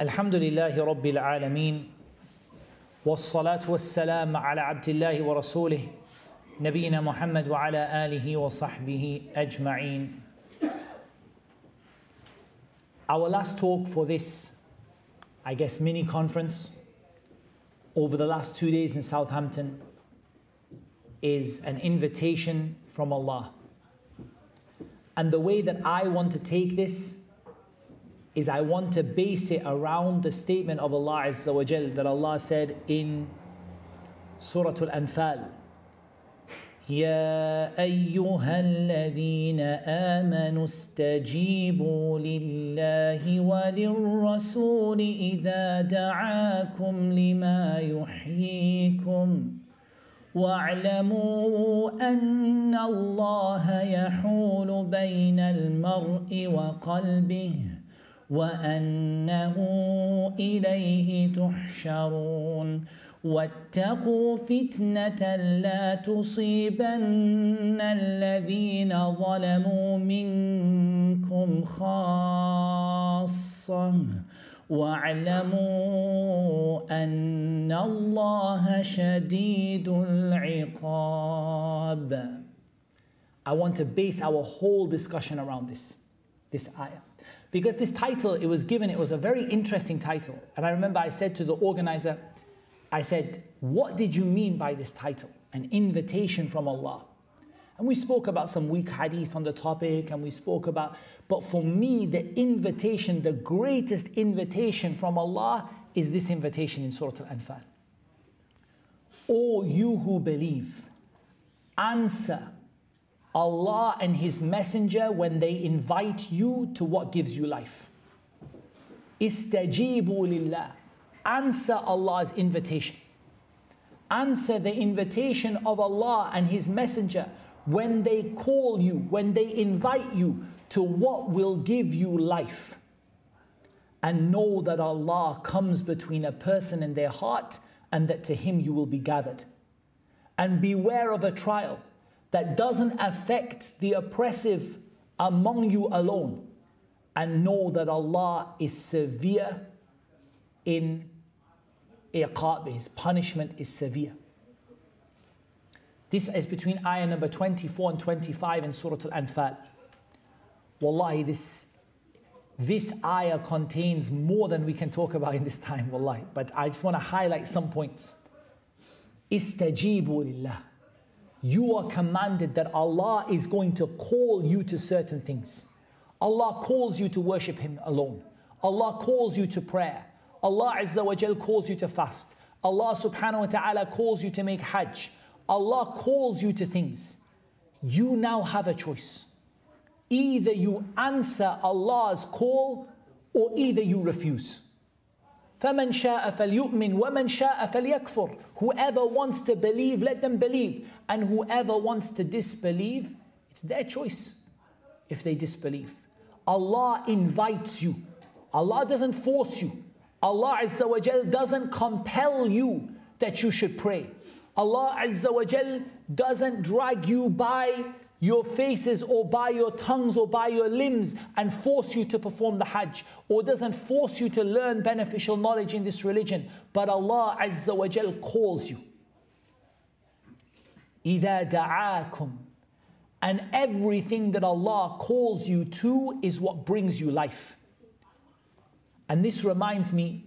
الحمد لله رب العالمين والصلاة والسلام على عبد الله ورسوله نبينا محمد وعلى آله وصحبه أجمعين Our last talk for this, I guess, mini conference over the last two days in Southampton is an invitation from Allah. And the way that I want to take this is I want to base it around the statement of Allah Azza wa Jal that Allah said in Surah Al-Anfal. يا أيها الذين آمنوا استجيبوا لله وللرسول إذا دعاكم لما يحييكم واعلموا أن الله يحول بين المرء وقلبه وأنه إليه تحشرون. واتقوا فتنة لا تصيبن الذين ظلموا منكم خاصة. واعلموا أن الله شديد العقاب. I want to base our whole discussion around this, this ayah. Because this title, it was given, it was a very interesting title. And I remember I said to the organizer, I said, What did you mean by this title? An invitation from Allah. And we spoke about some weak hadith on the topic, and we spoke about, but for me, the invitation, the greatest invitation from Allah is this invitation in Surah Al Anfal. O you who believe, answer Allah and His Messenger when they invite you to what gives you life. Istajibu lillah. Answer Allah's invitation. Answer the invitation of Allah and His Messenger when they call you, when they invite you to what will give you life. And know that Allah comes between a person and their heart, and that to Him you will be gathered. And beware of a trial that doesn't affect the oppressive among you alone. And know that Allah is severe in iqab, His punishment is severe. This is between ayah number 24 and 25 in Surah Al Anfal. Wallahi, this, this ayah contains more than we can talk about in this time, wallahi. But I just want to highlight some points. Istajibu lillah. You are commanded that Allah is going to call you to certain things. Allah calls you to worship Him alone. Allah calls you to prayer. Allah Azza wa Jal calls you to fast. Allah subhanahu wa ta'ala calls you to make hajj. Allah calls you to things. You now have a choice. Either you answer Allah's call or either you refuse. فَمَنْ شَاءَ فَلْيُؤْمِنْ وَمَنْ شَاءَ فَلْيَكْفُرْ Whoever wants to believe, let them believe. And whoever wants to disbelieve, it's their choice if they disbelieve. Allah invites you. Allah doesn't force you. Allah Azza wa Jal doesn't compel you that you should pray. Allah Azza wa Jal doesn't drag you by your faces or by your tongues or by your limbs and force you to perform the Hajj or doesn't force you to learn beneficial knowledge in this religion. But Allah Azza wa Jal calls you. إِذَا دَعَاكُمْ And everything that Allah calls you to is what brings you life. And this reminds me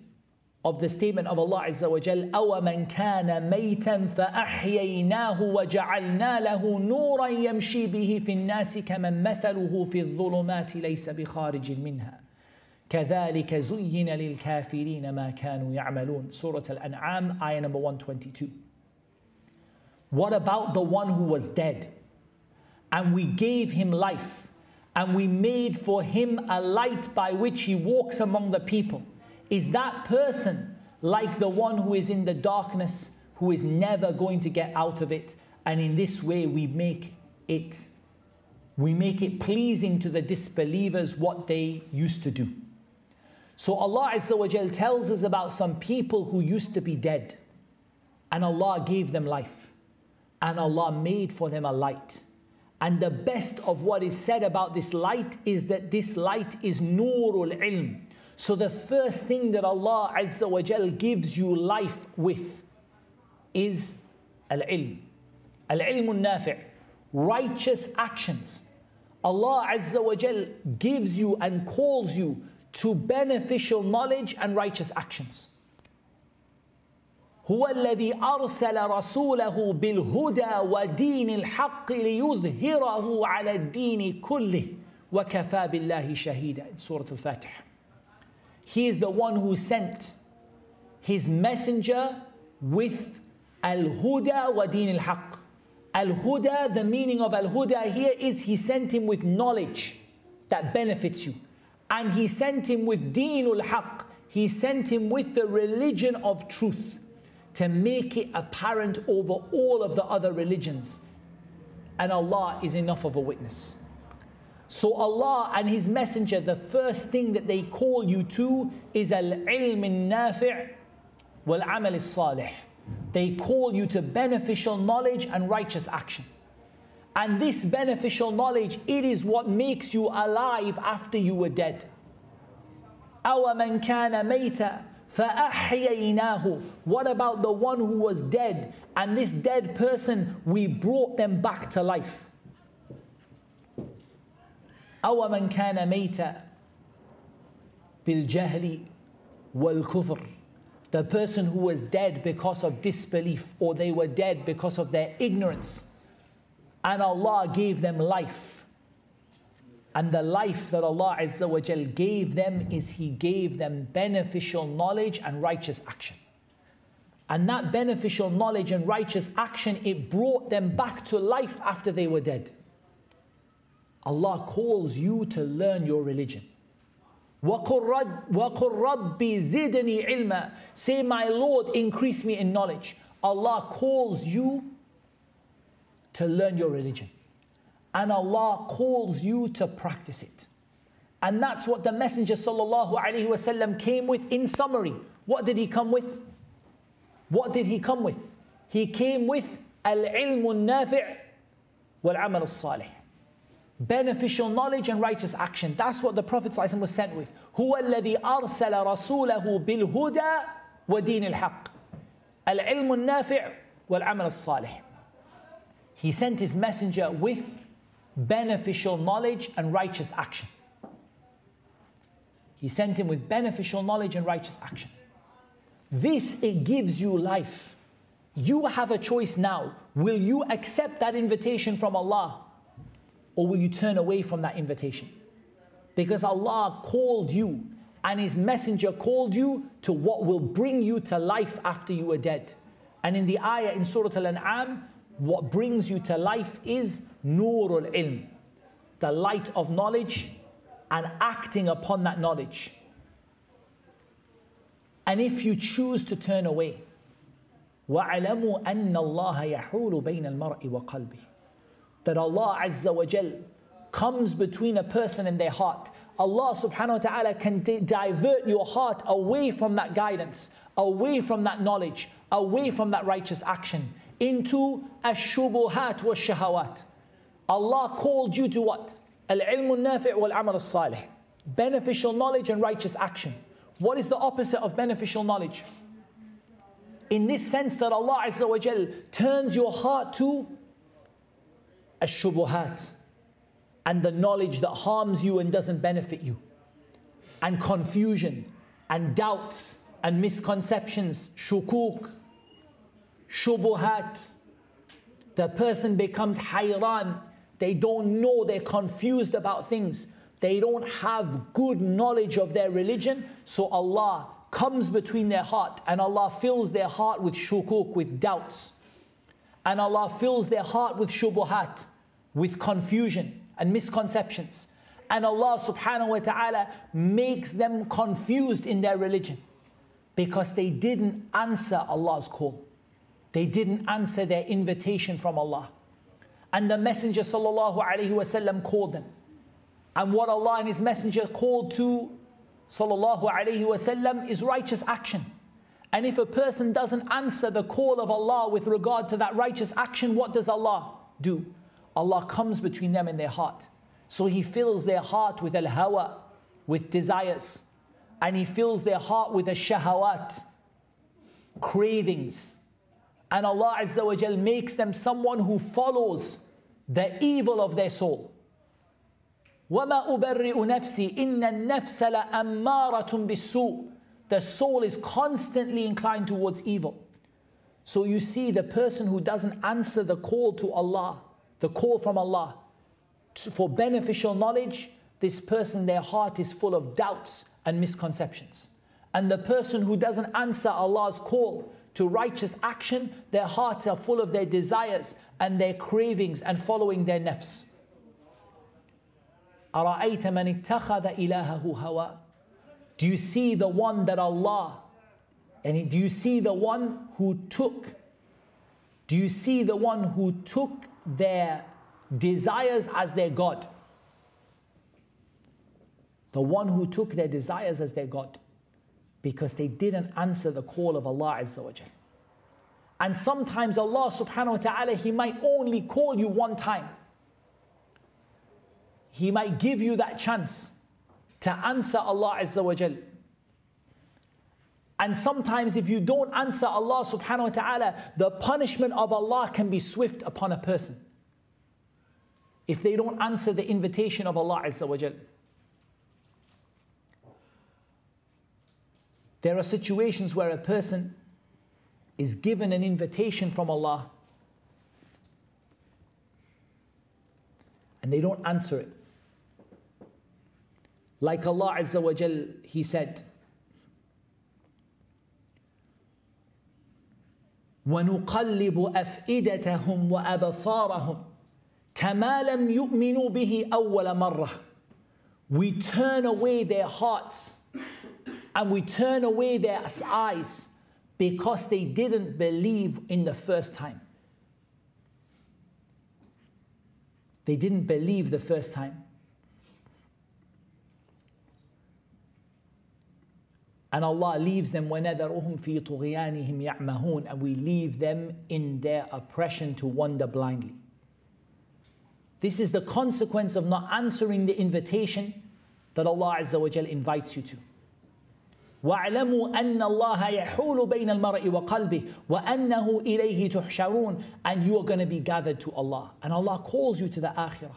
of the statement of Allah Azza wa Jal, أَوَمَنْ كَانَ مَيْتًا فَأَحْيَيْنَاهُ وَجَعَلْنَا لَهُ نُورًا يَمْشِي بِهِ فِي النَّاسِ كَمَنْ مَثَلُهُ فِي الظُّلُمَاتِ لَيْسَ بِخَارِجٍ مِنْهَا كَذَلِكَ زُيِّنَ لِلْكَافِرِينَ مَا كَانُوا يَعْمَلُونَ Surah Al-An'am, ayah number 122. What about the one who was dead? And we gave him life, and we made for him a light by which he walks among the people is that person like the one who is in the darkness, who is never going to get out of it? And in this way, we make it, we make it pleasing to the disbelievers what they used to do. So Allah Azza wa tells us about some people who used to be dead, and Allah gave them life, and Allah made for them a light. And the best of what is said about this light is that this light is Nurul Ilm. So the first thing that Allah Azza wa Jal gives you life with is al-ilm. Al-ilm al-nafi' righteous actions. Allah Azza wa Jal gives you and calls you to beneficial knowledge and righteous actions. هو الذي أرسل رسوله بالهدى ودين الحق ليظهره على الدين كله وكفى بالله شهيدا in Surah Al-Fatih. he is the one who sent his messenger with Al-Huda wa Din Al-Haq. Al-Huda, the meaning of Al-Huda here is he sent him with knowledge that benefits you. And he sent him with Din Al-Haq. He sent him with the religion of truth to make it apparent over all of the other religions. And Allah is enough of a witness. So Allah and His Messenger, the first thing that they call you to is al-ilm al-nafi' wal-amal al-salih. They call you to beneficial knowledge and righteous action. And this beneficial knowledge, it is what makes you alive after you were dead. أَوَ مَنْ كَانَ مَيْتًا فَأَحْيَيْنَاهُ What about the one who was dead and this dead person, we brought them back to life. أو من كان ميتا بالجهل والكفر The person who was dead because of disbelief or they were dead because of their ignorance and Allah gave them life and the life that Allah Azza wa Jal gave them is He gave them beneficial knowledge and righteous action. And that beneficial knowledge and righteous action, it brought them back to life after they were dead. Allah calls you to learn your religion. وَقُلْ رَبِّ زِدْنِي عِلْمًا Say, my Lord, increase me in knowledge. Allah calls you to learn your religion and Allah calls you to practice it. And that's what the Messenger وسلم, came with in summary. What did he come with? What did he come with? He came with al-ilm al-nafi' wal-amal al-salih. Beneficial knowledge and righteous action. That's what the Prophet ﷺ was sent with. هو الذي أرسل رسوله بالهدى ودين الحق. العلم النافع والعمل الصالح. He sent his messenger with beneficial knowledge and righteous action. He sent him with beneficial knowledge and righteous action. This, it gives you life. You have a choice now. Will you accept that invitation from Allah or will you turn away from that invitation? Because Allah called you and His Messenger called you to what will bring you to life after you are dead. And in the ayah in Surah Al An'am, what brings you to life is Nurul Ilm, the light of knowledge and acting upon that knowledge. And if you choose to turn away, وَعَلَمُوا أَنَّ اللَّهَ يَحُولُ بَيْنَ الْمَرْءِ وَقَلْبِهِ that Allah Azza wa Jal comes between a person and their heart. Allah subhanahu wa ta'ala can divert your heart away from that guidance, away from that knowledge, away from that righteous action into ash-shubuhat wa shahawat. Allah called you to what? Al-ilm al-nafi' wal-amal al-salih. Beneficial knowledge and righteous action. What is the opposite of beneficial knowledge? In this sense that Allah Azza wa Jal turns your heart to ash-shubuhat and the knowledge that harms you and doesn't benefit you. And confusion and doubts and misconceptions, shukuk, shubuhat. The person becomes hayran. They don't know, they're confused about things. They don't have good knowledge of their religion. So Allah comes between their heart and Allah fills their heart with shukuk, with doubts. And Allah fills their heart with shubuhat, with confusion and misconceptions. And Allah subhanahu wa ta'ala makes them confused in their religion because they didn't answer Allah's call. They didn't answer their invitation from Allah. And the Messenger sallallahu alaihi wasallam called them. And what Allah and His Messenger called to sallallahu alaihi wasallam is righteous action. And if a person doesn't answer the call of Allah with regard to that righteous action, what does Allah do? Allah comes between them and their heart. So He fills their heart with al hawa, with desires, and He fills their heart with a shahawat, cravings. And Allah Azza wa Jal makes them someone who follows the evil of their soul. وَمَا أُبَرِّئُ نَفْسِي إِنَّ النَّفْسَ لَأَمَّارَةٌ بِالسُّوءِ The soul is constantly inclined towards evil. So you see the person who doesn't answer the call to Allah, the call from Allah for beneficial knowledge, this person, their heart is full of doubts and misconceptions. And the person who doesn't answer Allah's call to righteous action, their hearts are full of their desires and their cravings and following their nafs. Do you see the one that Allah, and do you see the one who took, do you see the one who took their desires as their God? The one who took their desires as their God because they didn't answer the call of Allah Azza wa Jal. And sometimes Allah subhanahu wa ta'ala, He might only call you one time. He might give you that chance to answer Allah Azza wa Jal. And sometimes if you don't answer Allah subhanahu wa ta'ala, the punishment of Allah can be swift upon a person. If they don't answer the invitation of Allah Azza wa Jal. There are situations where a person is given an invitation from Allah and they don't answer it. Like Allah Azza wa Jal, He said, ونقلب أفئدتهم وأبصارهم كما لم يؤمنوا به أول مرة We turn away their hearts and we turn away their eyes because they didn't believe in the first time. They didn't believe the first time. And Allah leaves them وَنَذَرُهُمْ فِي طُغْيَانِهِمْ يَعْمَهُونَ And we leave them in their oppression to wander blindly. This is the consequence of not answering the invitation that Allah Azza wa Jal invites you to. واعلموا أن الله يحول بين المرء وقلبه وأنه إليه تحشرون and you are going to be gathered to Allah and Allah calls you to the akhirah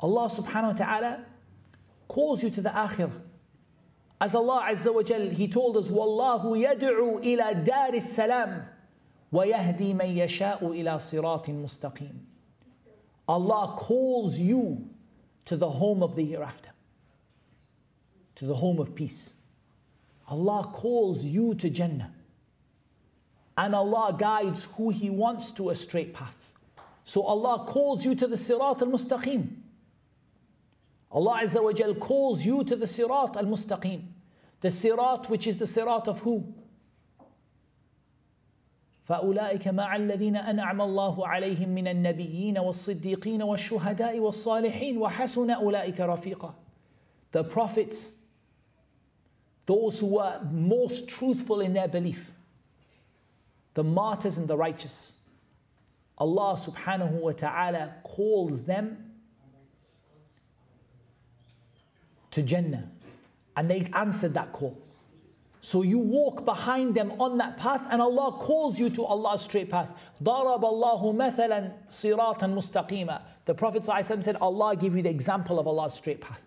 Allah subhanahu wa ta'ala calls you to the akhirah as Allah Azza wa Jal He told us والله يدعو إلى دار السلام ويهدي من يشاء إلى صراط مستقيم Allah calls you to the home of the hereafter to the home of peace Allah calls you to Jannah. And Allah guides who He wants to a straight path. So Allah calls you to the Sirat al Mustaqim. Allah Azza wa Jal calls you to the Sirat al Mustaqim. The Sirat, which is the Sirat of who? فأولئك مع الذين أنعم الله عليهم من النبيين والصديقين والشهداء والصالحين وحسن أولئك رفيقا. The prophets, those who were most truthful in their belief, the martyrs and the righteous. Allah subhanahu wa ta'ala calls them to Jannah and they answered that call. So you walk behind them on that path and Allah calls you to Allah's straight path. ضَرَبَ اللَّهُ مَثَلًا صِرَاطًا مُسْتَقِيمًا The Prophet said, Allah give you the example of Allah's straight path.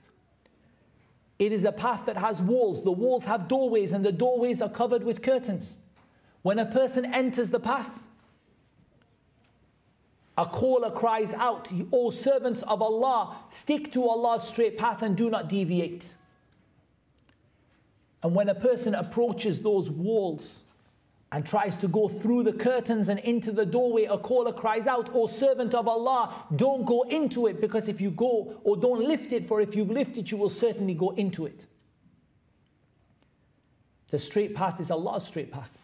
It is a path that has walls. The walls have doorways, and the doorways are covered with curtains. When a person enters the path, a caller cries out, O servants of Allah, stick to Allah's straight path and do not deviate. And when a person approaches those walls, and tries to go through the curtains and into the doorway, a caller cries out, O servant of Allah, don't go into it because if you go, or don't lift it, for if you lift it, you will certainly go into it. The straight path is Allah's straight path.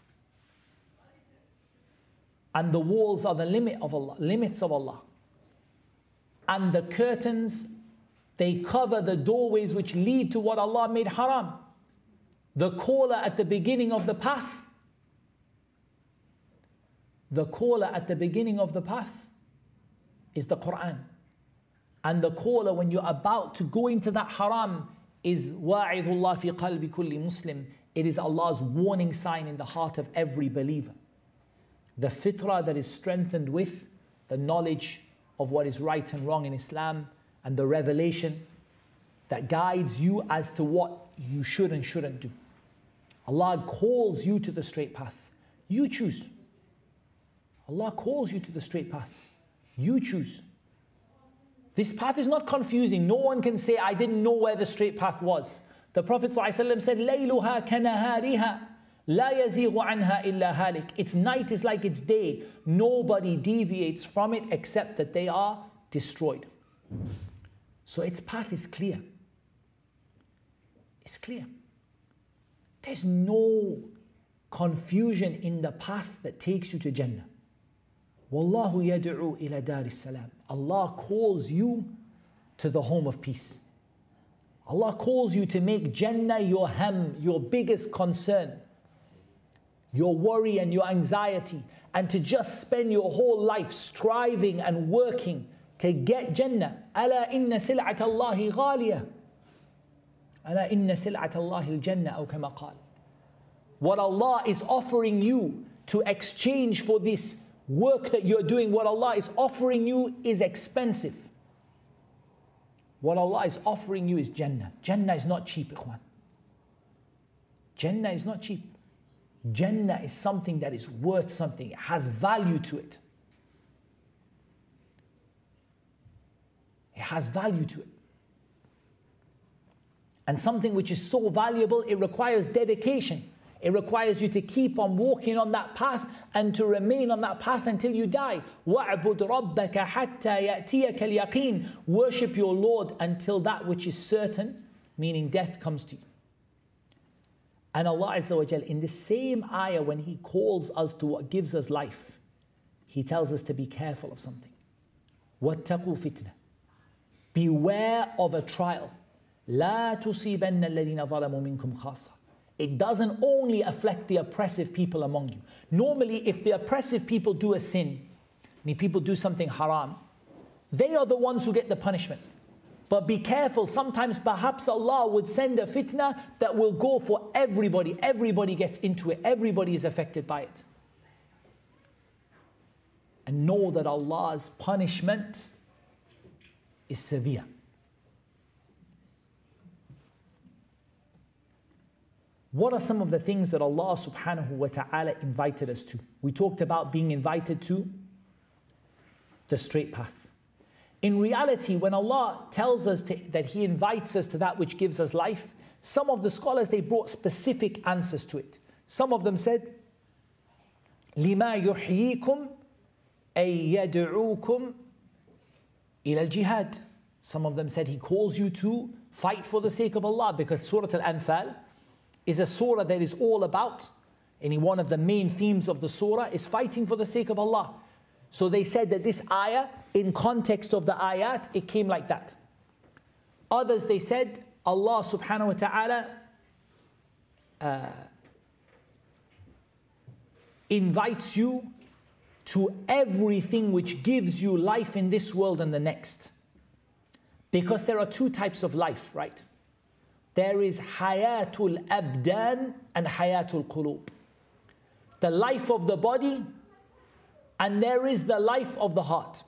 And the walls are the limit of Allah, limits of Allah. And the curtains, they cover the doorways which lead to what Allah made haram. The caller at the beginning of the path the caller at the beginning of the path is the Quran. And the caller, when you're about to go into that haram, is wa'idullah fi qalbi kulli Muslim. It is Allah's warning sign in the heart of every believer. The fitrah that is strengthened with the knowledge of what is right and wrong in Islam and the revelation that guides you as to what you should and shouldn't do. Allah calls you to the straight path. You choose. Allah calls you to the straight path. You choose. This path is not confusing. No one can say, I didn't know where the straight path was. The Prophet ﷺ said, لَيْلُهَا كَنَهَارِهَا لَا يَزِيغُ عَنْهَا إِلَّا هَالِكَ Its night is like its day. Nobody deviates from it except that they are destroyed. So its path is clear. It's clear. There's no confusion in the path that takes you to Jannah. Wallahu yad'u ila dar salam. Allah calls you to the home of peace. Allah calls you to make Jannah your ham, your biggest concern, your worry and your anxiety, and to just spend your whole life striving and working to get Jannah. Ala inna sil'at Allahi ghaliyah. Ala inna sil'at Allahi al-Jannah, or kama qal. What Allah is offering you to exchange for this work that you're doing, what Allah is offering you is expensive. What Allah is offering you is Jannah. Jannah is not cheap, ikhwan. Jannah is not cheap. Jannah is something that is worth something, it has value to it. It has value to it And something which is so valuable, it requires dedication. It requires you to keep on walking on that path and to remain on that path until you die. وَاعْبُدْ رَبَّكَ حَتَّى يَأْتِيَكَ الْيَقِينَ Worship your Lord until that which is certain, meaning death comes to you. And Allah Azza wa Jal, in the same ayah, when He calls us to what gives us life, He tells us to be careful of something. وَاتَّقُوا فِتْنَةً Beware of a trial. لا تصيبن الذين ظلموا منكم خاصة it doesn't only affect the oppressive people among you. Normally, if the oppressive people do a sin, and people do something haram, they are the ones who get the punishment. But be careful, sometimes perhaps Allah would send a fitna that will go for everybody. Everybody gets into it, everybody is affected by it. And know that Allah's punishment is severe. What are some of the things that Allah subhanahu wa ta'ala invited us to? We talked about being invited to the straight path. In reality, when Allah tells us to, that He invites us to that which gives us life, some of the scholars they brought specific answers to it. Some of them said, لما يحييكم أي يدعوكم إلى الجهاد. Some of them said He calls you to fight for the sake of Allah because Surah Al-Anfal is a surah that is all about, and one of the main themes of the surah is fighting for the sake of Allah. So they said that this ayah, in context of the ayat, it came like that. Others they said, Allah subhanahu wa ta'ala uh, invites you to everything which gives you life in this world and the next. Because there are two types of life, right? There is hayatul abdan and hayatul qulub. The life of the body and there is the life of the heart.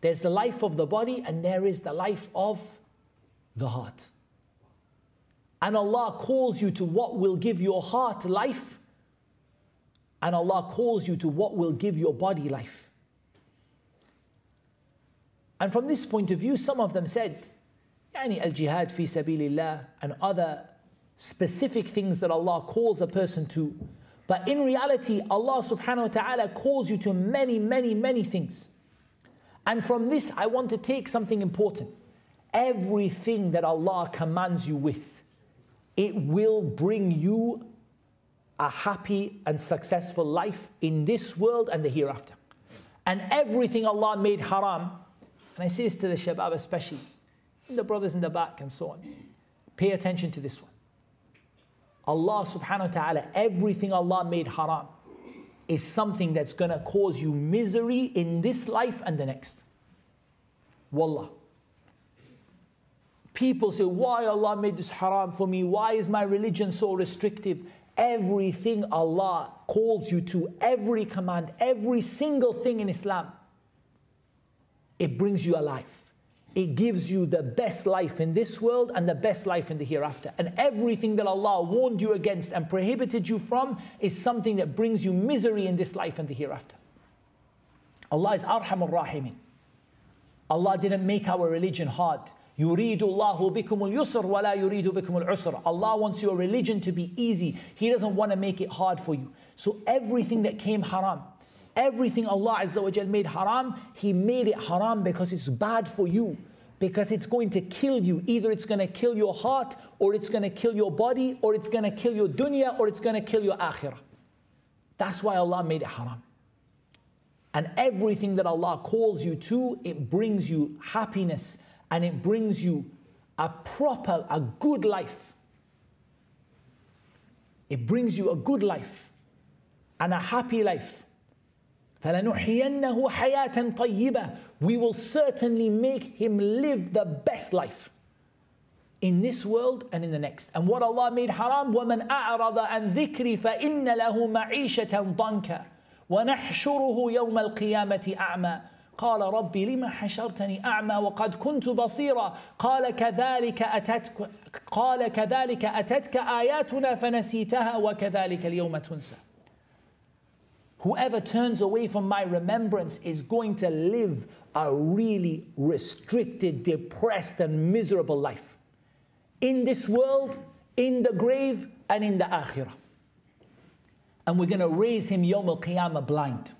There's the life of the body and there is the life of the heart. And Allah calls you to what will give your heart life, and Allah calls you to what will give your body life. And from this point of view, some of them said, any al-jihad fi sabilillah and other specific things that Allah calls a person to. But in reality, Allah subhanahu wa ta'ala calls you to many, many, many things. And from this, I want to take something important. Everything that Allah commands you with, it will bring you a happy and successful life in this world and the hereafter. And everything Allah made haram, and I say this to the Shabab especially, the brothers in the back, and so on. Pay attention to this one. Allah subhanahu wa ta'ala, everything Allah made haram is something that's going to cause you misery in this life and the next. Wallah. People say, Why Allah made this haram for me? Why is my religion so restrictive? Everything Allah calls you to, every command, every single thing in Islam, it brings you a life It gives you the best life in this world and the best life in the hereafter. And everything that Allah warned you against and prohibited you from is something that brings you misery in this life and the hereafter. Allah is Arhamur Rahimin. Allah didn't make our religion hard. يريد الله بكم اليسر ولا يريد بكم العسر. Allah wants your religion to be easy. He doesn't want to make it hard for you. So everything that came haram, everything Allah Azza wa Jal made haram, He made it haram because it's bad for you. Because it's going to kill you. Either it's going to kill your heart, or it's going to kill your body, or it's going to kill your dunya, or it's going to kill your akhirah. That's why Allah made it haram. And everything that Allah calls you to, it brings you happiness and it brings you a proper, a good life. It brings you a good life and a happy life. فَلَنُحْيَنَّهُ حَيَاةً طَيِّبَةً. We will certainly make him live the best life in this world and in the next. And what Allah made haram, وَمَنْ أَعْرَضَ عَنْ ذِكْرِ فَإِنَّ لَهُ مَعِيشَةً ضَنْكًا وَنَحْشُرُهُ يَوْمَ الْقِيَامَةِ أَعْمَى. قال ربي لما حشرتني أعمى وقد كنت بصيرا. قال كذلك أتتك قال كذلك أتتك آياتنا فنسيتها وكذلك اليوم تنسى. Whoever turns away from my remembrance is going to live a really restricted, depressed, and miserable life. In this world, in the grave, and in the akhirah. And we're going to raise him Yom al Qiyamah blind.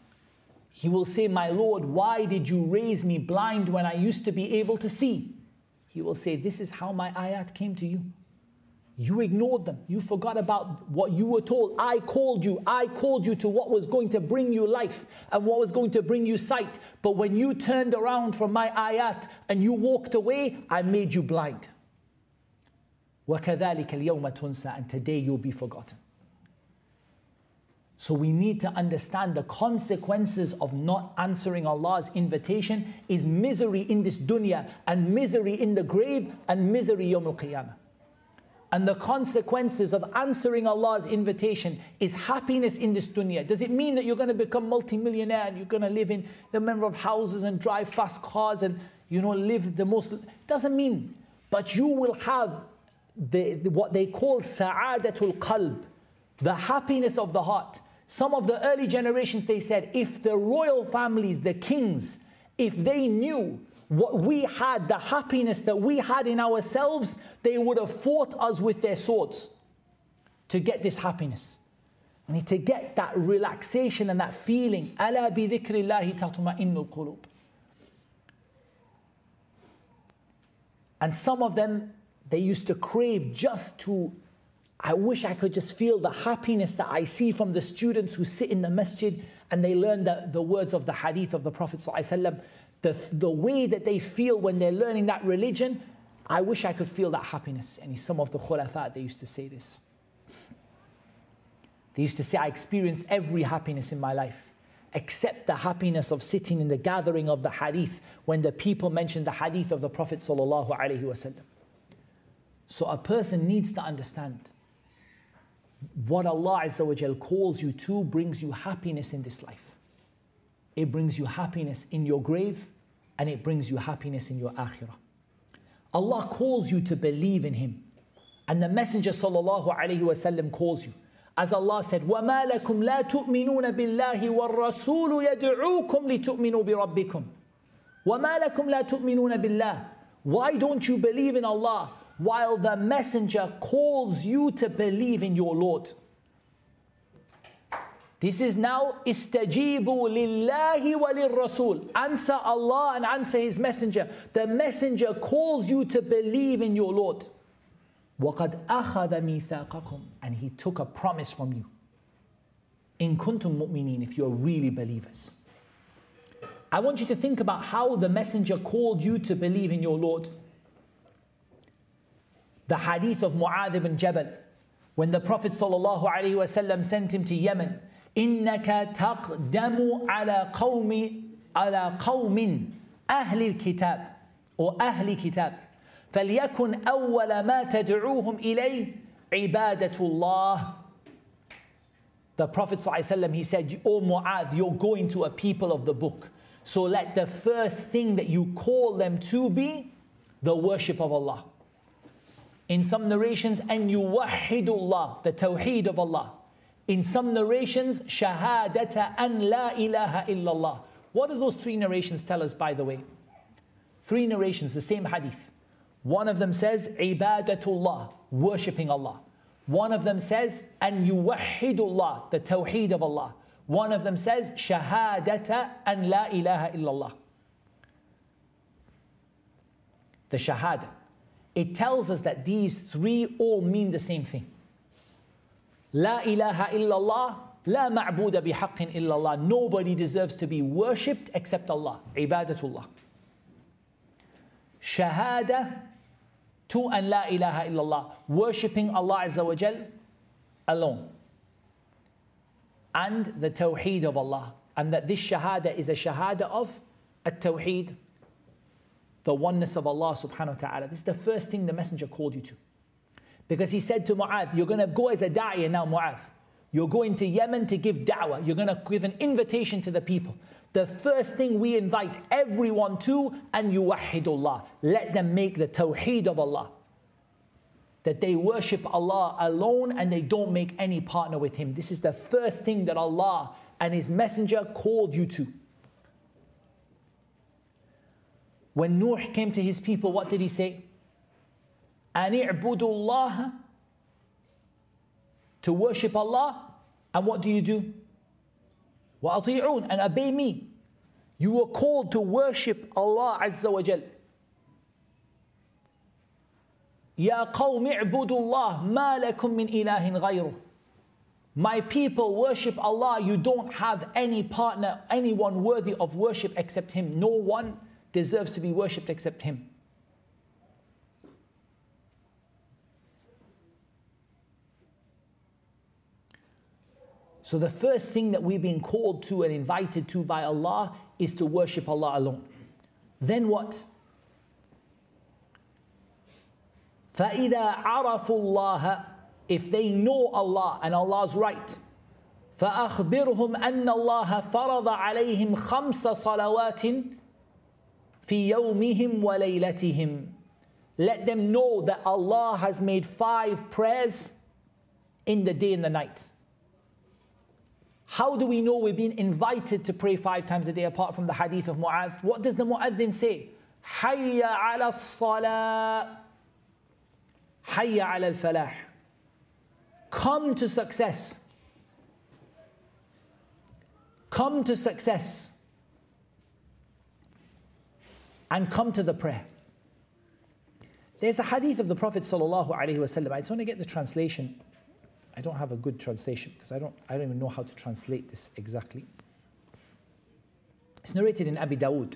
He will say, My Lord, why did you raise me blind when I used to be able to see? He will say, This is how my ayat came to you. You ignored them. You forgot about what you were told. I called you. I called you to what was going to bring you life and what was going to bring you sight. But when you turned around from my ayat and you walked away, I made you blind. وَكَذَلِكَ الْيَوْمَ تُنْسَى And today you'll be forgotten. So we need to understand the consequences of not answering Allah's invitation is misery in this dunya and misery in the grave and misery yawm al-qiyamah. And the consequences of answering Allah's invitation is happiness in this dunya. Does it mean that you're going to become multimillionaire and you're going to live in the number of houses and drive fast cars and you know live the most? Doesn't mean. But you will have the, what they call sa'adatul qalb, the happiness of the heart. Some of the early generations, they said, if the royal families, the kings, if they knew what we had, the happiness that we had in ourselves, they would have fought us with their swords to get this happiness. And to get that relaxation and that feeling. أَلَا بِذِكْرِ اللَّهِ تَطْمَئِنُّ الْقُلُوبِ And some of them, they used to crave just to I wish I could just feel the happiness that I see from the students who sit in the masjid and they learn the, the words of the hadith of the Prophet. ﷺ. the, the way that they feel when they're learning that religion, I wish I could feel that happiness. And some of the khulafa, they used to say this. They used to say, I experienced every happiness in my life, except the happiness of sitting in the gathering of the hadith when the people mentioned the hadith of the Prophet. So a person needs to understand what Allah Azza calls you to brings you happiness in this life. It brings you happiness in your grave and it brings you happiness in your akhirah. Allah calls you to believe in Him. And the Messenger sallallahu alayhi wasallam calls you. As Allah said, وَمَا لَكُمْ لَا تُؤْمِنُونَ بِاللَّهِ وَالرَّسُولُ يَدْعُوكُمْ لِتُؤْمِنُوا بِرَبِّكُمْ وَمَا لَكُمْ لَا تُؤْمِنُونَ بِاللَّهِ Why don't you believe in Allah? while the messenger calls you to believe in your Lord. This is now istajibu lillahi wa rasul. Answer Allah and answer His messenger. The messenger calls you to believe in your Lord. وَقَدْ أَخَذَ مِيثَاقَكُمْ And He took a promise from you. In kuntum mu'minin, if you're really believers. I want you to think about how the messenger called you to believe in your Lord the hadith of Mu'adh ibn Jabal, when the Prophet ﷺ sent him to Yemen, إنك تقدم على قوم على قوم أهل الكتاب or أهل كتاب فليكن أول ما تدعوهم إليه عبادة الله The Prophet ﷺ, he said, O Mu'adh, you're going to a people of the book. So let the first thing that you call them to be the worship of Allah. In some narrations, and you wahidullah, the tawheed of Allah. In some narrations, shahadata an la ilaha illallah. What do those three narrations tell us, by the way? Three narrations, the same hadith. One of them says, ibadatullah, worshipping Allah. One of them says, and yuwahidullah, the tawheed of Allah. One of them says, shahadata an la ilaha illallah. The shahada. It tells us that these three all mean the same thing. La ilaha illallah, la ma'buda bihaqqin illallah. Nobody deserves to be worshipped except Allah. Ibadatullah. Shahada to an la ilaha illallah. Worshipping Allah wa Jal alone. And the tawheed of Allah. And that this shahada is a shahada of a tawheed the oneness of Allah subhanahu wa ta'ala. This is the first thing the messenger called you to. Because he said to Mu'adh, you're going to go as a da'iyah now, Mu'adh. You're going to Yemen to give da'wah. You're going to give an invitation to the people. The first thing we invite everyone to, and yuwahidullah. Let them make the tawheed of Allah. That they worship Allah alone and they don't make any partner with Him. This is the first thing that Allah and His Messenger called you to. When Nuh came to his people, what did he say? Allah to worship Allah. And what do you do? وَأَطِيعُونَ and obey me. You were called to worship Allah Azza wa Jal. يا قوم اعبدوا الله ما لكم من إله غيره My people worship Allah, you don't have any partner, anyone worthy of worship except Him. No one deserves to be worshipped except Him. So, the first thing that we've been called to and invited to by Allah is to worship Allah alone. Then what? فَإِذَا عَرَفُوا اللَّهَ If they know Allah and Allah's right, فأخبرهم أن الله فرض عليهم خمس صلوات في يومهم وليلتهم let them know that Allah has made five prayers in the day and the night. How do we know we've been invited to pray five times a day apart from the hadith of Mu'adh? What does the Mu'adhin say? Hayya ala salah. Hayya ala al-falah. Come to success. Come to success and come to the prayer. There's a hadith of the Prophet sallallahu alaihi wasallam. I just want to get the translation. I don't have a good translation because I don't, I don't even know how to translate this exactly. It's narrated in Abi Dawood.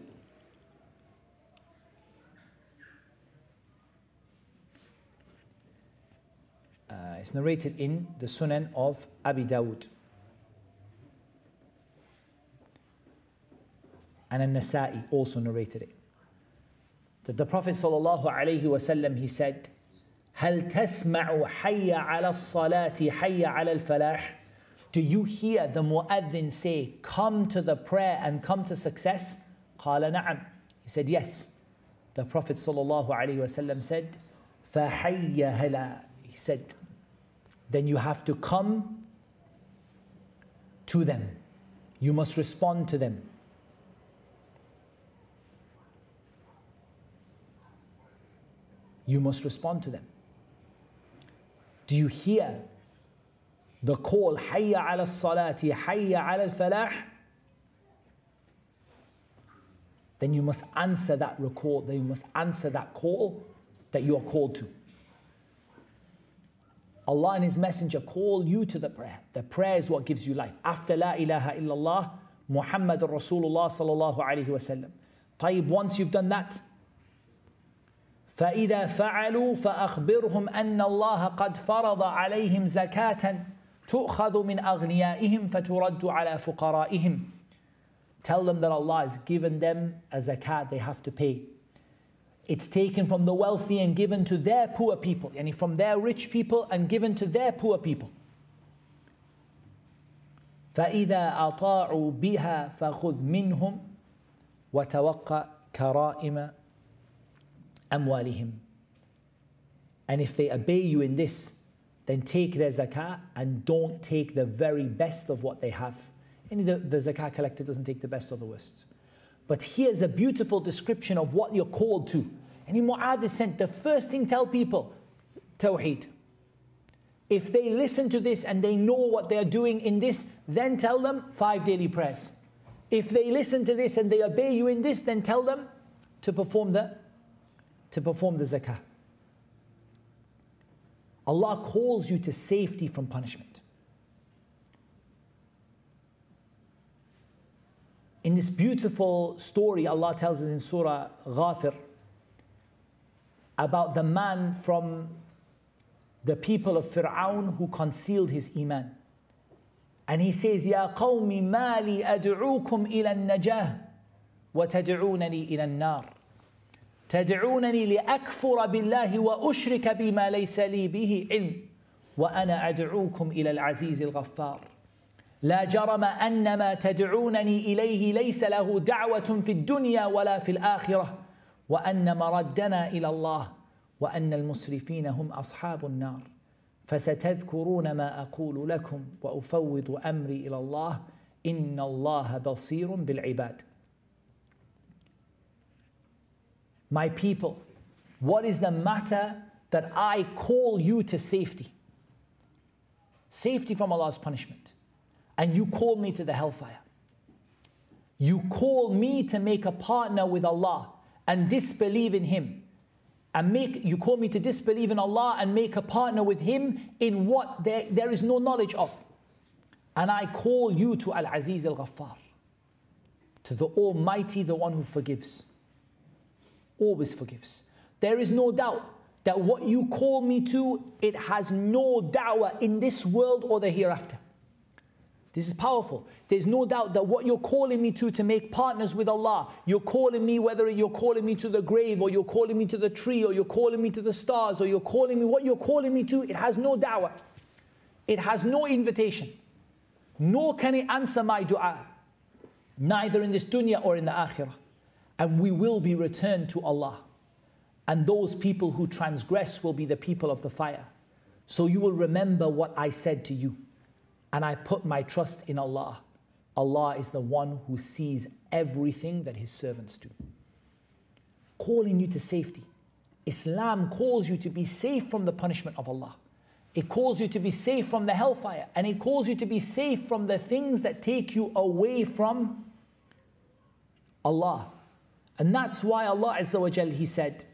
Uh, it's narrated in the Sunan of Abi Dawood. And An-Nasa'i also narrated it that the Prophet ﷺ, he said, هل تسمع حي على الصلاة حي على الفلاح Do you hear the mu'adhin say, come to the prayer and come to success? قال نعم. He said, yes. The Prophet ﷺ said, فحي هلا. He said, then you have to come to them. You must respond to them. you must respond to them. Do you hear the call, Hayya ala salati, Hayya ala falah? Then you must answer that record. then you must answer that call that you are called to. Allah and His Messenger call you to the prayer. The prayer is what gives you life. After La ilaha illallah, Muhammad Rasulullah sallallahu alayhi wa sallam. Tayyib, once you've done that, فإذا فعلوا فأخبرهم أن الله قد فرض عليهم زكاة تؤخذ من أغنيائهم فترد على فقرائهم. Tell them that Allah has given them a zakat they have to pay. it's taken from the wealthy and given to their poor people, and from their rich people and given to their poor people. فإذا أطاعوا بها فخذ منهم وتوقع كرائم أموالهم And if they obey you in this, then take their zakah and don't take the very best of what they have. And the, the zakah collector doesn't take the best or the worst. But here's a beautiful description of what you're called to. And in Mu'adh is sent, the first thing tell people, Tawheed. If they listen to this and they know what they're doing in this, then tell them five daily prayers. If they listen to this and they obey you in this, then tell them to perform the to perform the zakah. Allah calls you to safety from punishment. In this beautiful story, Allah tells us in Surah Ghafir about the man from the people of Fir'aun who concealed his iman. And he says, Ya qawmi mali ad'ukum ila najah wa tad'unani ila nar تدعونني لأكفر بالله وأشرك بما ليس لي به علم وأنا أدعوكم إلى العزيز الغفار. لا جرم أن ما تدعونني إليه ليس له دعوة في الدنيا ولا في الآخرة وأن مردنا إلى الله وأن المسرفين هم أصحاب النار. فستذكرون ما أقول لكم وأفوض أمري إلى الله إن الله بصير بالعباد. My people, what is the matter that I call you to safety? Safety from Allah's punishment. And you call me to the hellfire. You call me to make a partner with Allah and disbelieve in Him. And make you call me to disbelieve in Allah and make a partner with Him in what there, there is no knowledge of. And I call you to Al Aziz Al Ghaffar, to the Almighty, the one who forgives always forgives. There is no doubt that what you call me to, it has no da'wah in this world or the hereafter. This is powerful. There's no doubt that what you're calling me to, to make partners with Allah, you're calling me, whether you're calling me to the grave, or you're calling me to the tree, or you're calling me to the stars, or you're calling me, what you're calling me to, it has no da'wah. It has no invitation. Nor can it answer my dua, neither in this dunya or in the akhirah and we will be returned to Allah. And those people who transgress will be the people of the fire. So you will remember what I said to you. And I put my trust in Allah. Allah is the one who sees everything that His servants do. Calling you to safety. Islam calls you to be safe from the punishment of Allah. It calls you to be safe from the hellfire. And it calls you to be safe from the things that take you away from Allah. And that's why Allah Azza wa Jal, He said,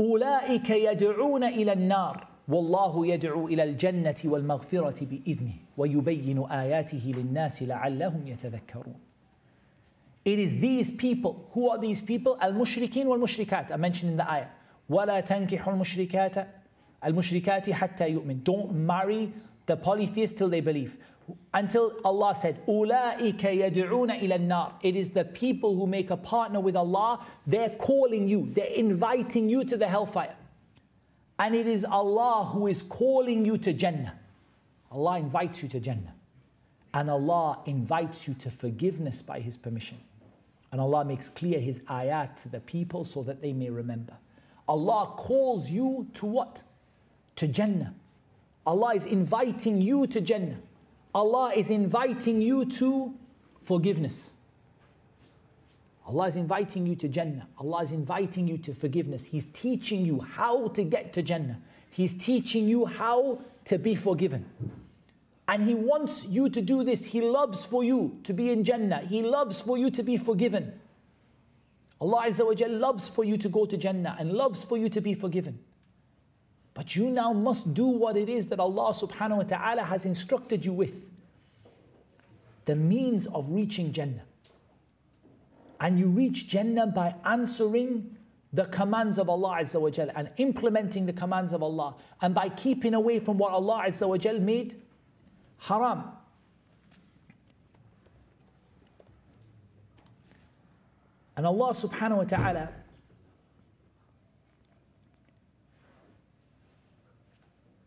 أولئك يدعون إلى النار والله يدعو إلى الجنة والمغفرة بإذنه ويبين آياته للناس لعلهم يتذكرون It is these people. Who are these people? المشركين والمشركات. I mentioned in the ayah. ولا تنكحوا المشركات المشركات حتى يؤمن. Don't marry the polytheists till they believe. Until Allah said, أُولَٰئِكَ يَدْعُونَ إِلَى النَّارِ It is the people who make a partner with Allah, they're calling you, they're inviting you to the hellfire. And it is Allah who is calling you to Jannah. Allah invites you to Jannah. And Allah invites you to forgiveness by His permission. And Allah makes clear His ayat to the people so that they may remember. Allah calls you to what? To Jannah. Allah is inviting you to Jannah. Allah is inviting you to forgiveness. Allah is inviting you to Jannah. Allah is inviting you to forgiveness. He's teaching you how to get to Jannah. He's teaching you how to be forgiven. And He wants you to do this. He loves for you to be in Jannah. He loves for you to be forgiven. Allah Azza wa loves for you to go to Jannah and loves for you to be forgiven. But you now must do what it is that Allah subhanahu wa ta'ala has instructed you with. The means of reaching Jannah. And you reach Jannah by answering the commands of Allah Azza wa Jal and implementing the commands of Allah and by keeping away from what Allah Azza wa Jal made haram. And Allah subhanahu wa ta'ala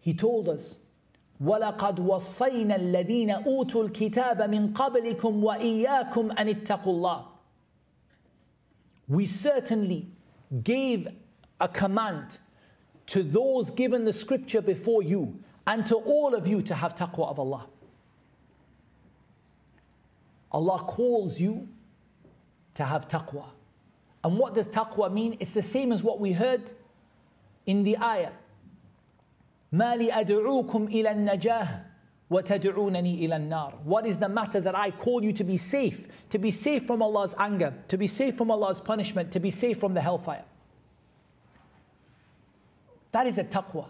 He told us ولقد وصينا الذين أوتوا الكتاب من قبلكم وإياكم أن اتقوا الله We certainly gave a command to those given the scripture before you and to all of you to have taqwa of Allah. Allah calls you to have taqwa. And what does taqwa mean? It's the same as what we heard in the ayah. ما لي أدعوكم إلى النجاة وتدعونني إلى النار What is the matter that I call you to be safe? To be safe from Allah's anger, to be safe from Allah's punishment, to be safe from the hellfire. That is a taqwa.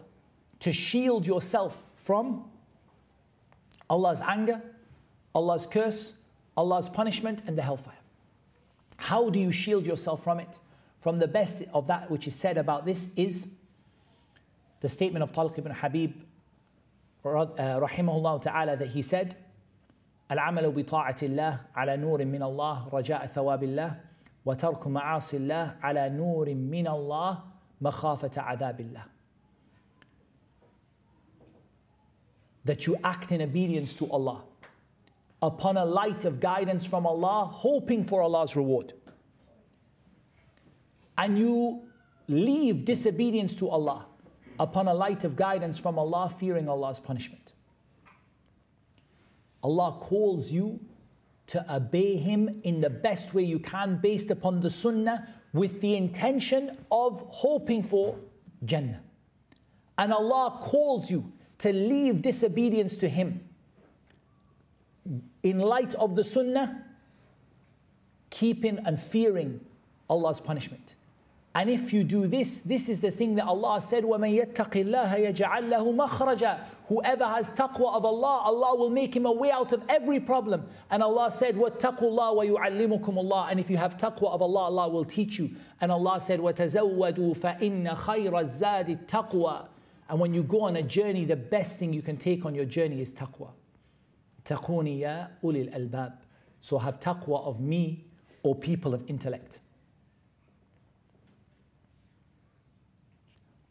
To shield yourself from Allah's anger, Allah's curse, Allah's punishment, and the hellfire. How do you shield yourself from it? From the best of that which is said about this is the statement of Talq ibn Habib, uh, rahimahullah ta'ala, that he said, العمل بطاعة الله على نور من الله رجاء ثواب الله وترك معاصي الله على نور من الله مخافة عذاب الله that you act in obedience to Allah upon a light of guidance from Allah, hoping for Allah's reward. And you leave disobedience to Allah upon a light of guidance from Allah, fearing Allah's punishment. Allah calls you to obey Him in the best way you can, based upon the Sunnah, with the intention of hoping for Jannah. And Allah calls you to leave disobedience to Him in light of the Sunnah, keeping and fearing Allah's punishment. And if you do this, this is the thing that Allah said, وَمَن يَتَّقِ اللَّهَ يَجْعَلْ لَهُ مَخْرَجًا Whoever has taqwa of Allah, Allah will make him a way out of every problem. And Allah said, وَاتَّقُوا اللَّهَ وَيُعَلِّمُكُمُ اللَّهِ And if you have taqwa of Allah, Allah will teach you. And Allah said, وَتَزَوَّدُوا فَإِنَّ خَيْرَ الزَّادِ التَّقْوَى And when you go on a journey, the best thing you can take on your journey is taqwa. تَقُونِ يَا أُولِي الْأَلْبَابِ So have taqwa of me, O people of intellect.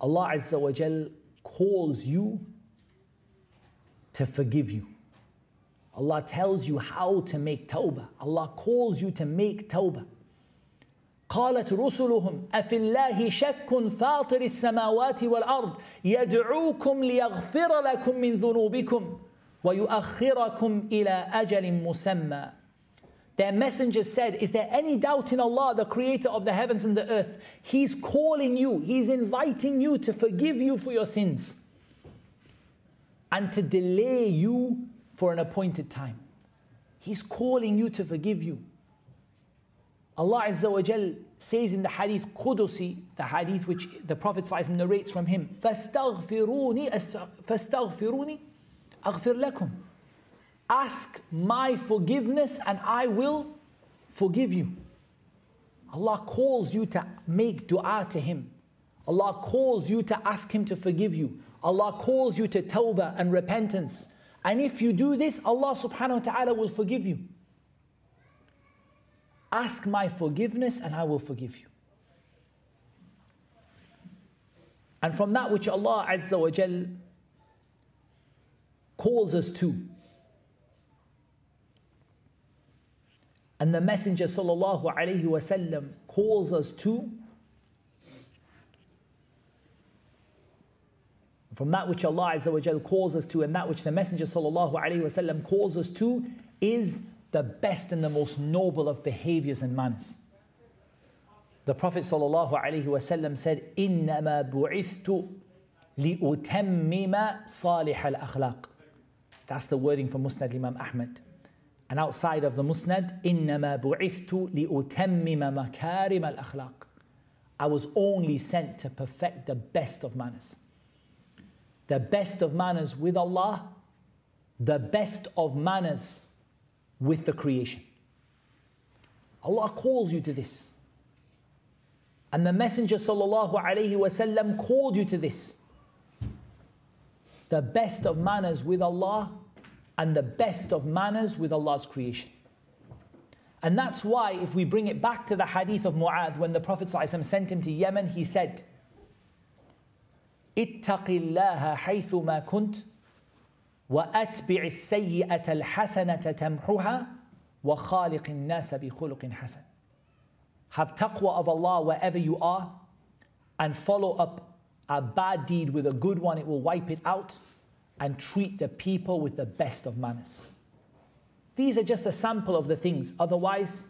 Allah Azza wa Jal calls you to forgive you. Allah tells you how to make tawbah. Allah calls you to make tawbah. قالت رسلهم أفي الله شك فاطر السماوات والأرض يدعوكم ليغفر لكم من ذنوبكم ويؤخركم إلى أجل مسمى their messenger said, Is there any doubt in Allah, the creator of the heavens and the earth? He's calling you, He's inviting you to forgive you for your sins and to delay you for an appointed time. He's calling you to forgive you. Allah Azza wa Jal says in the hadith Qudusi, the hadith which the Prophet narrates from him, فَاسْتَغْفِرُونِ فَاسْتَغْفِرُونِ أَغْفِرْ لَكُمْ Ask my forgiveness and I will forgive you. Allah calls you to make dua to Him. Allah calls you to ask Him to forgive you. Allah calls you to tawbah and repentance. And if you do this, Allah subhanahu wa ta'ala will forgive you. Ask my forgiveness and I will forgive you. And from that which Allah Azza wa calls us to, And the Messenger sallallahu alaihi wasallam calls us to from that which Allah Azza wa Jal calls us to and that which the Messenger sallallahu alaihi wasallam calls us to is the best and the most noble of behaviors and manners. The Prophet sallallahu alaihi wasallam said, "Innama bu'ithtu li'utammima salih al-akhlaq." That's the wording from Musnad Imam Ahmad. And outside of the Musnad, إِنَّمَا بُعِثْتُ لِأُتَمِّمَ مَكَارِمَ الْأَخْلَاقِ I was only sent to perfect the best of manners. The best of manners with Allah, the best of manners with the creation. Allah calls you to this. And the Messenger sallallahu alaihi wasallam called you to this. The best of manners with Allah and the best of manners with Allah's creation. And that's why, if we bring it back to the hadith of Mu'adh, when the Prophet ﷺ sent him to Yemen, he said, اتق الله حيث ما كنت وأتبع السيئة الحسنة تمحها وخالق الناس بخلق حسن. Have taqwa of Allah wherever you are and follow up a bad deed with a good one, it will wipe it out and treat the people with the best of manners. These are just a sample of the things. Otherwise,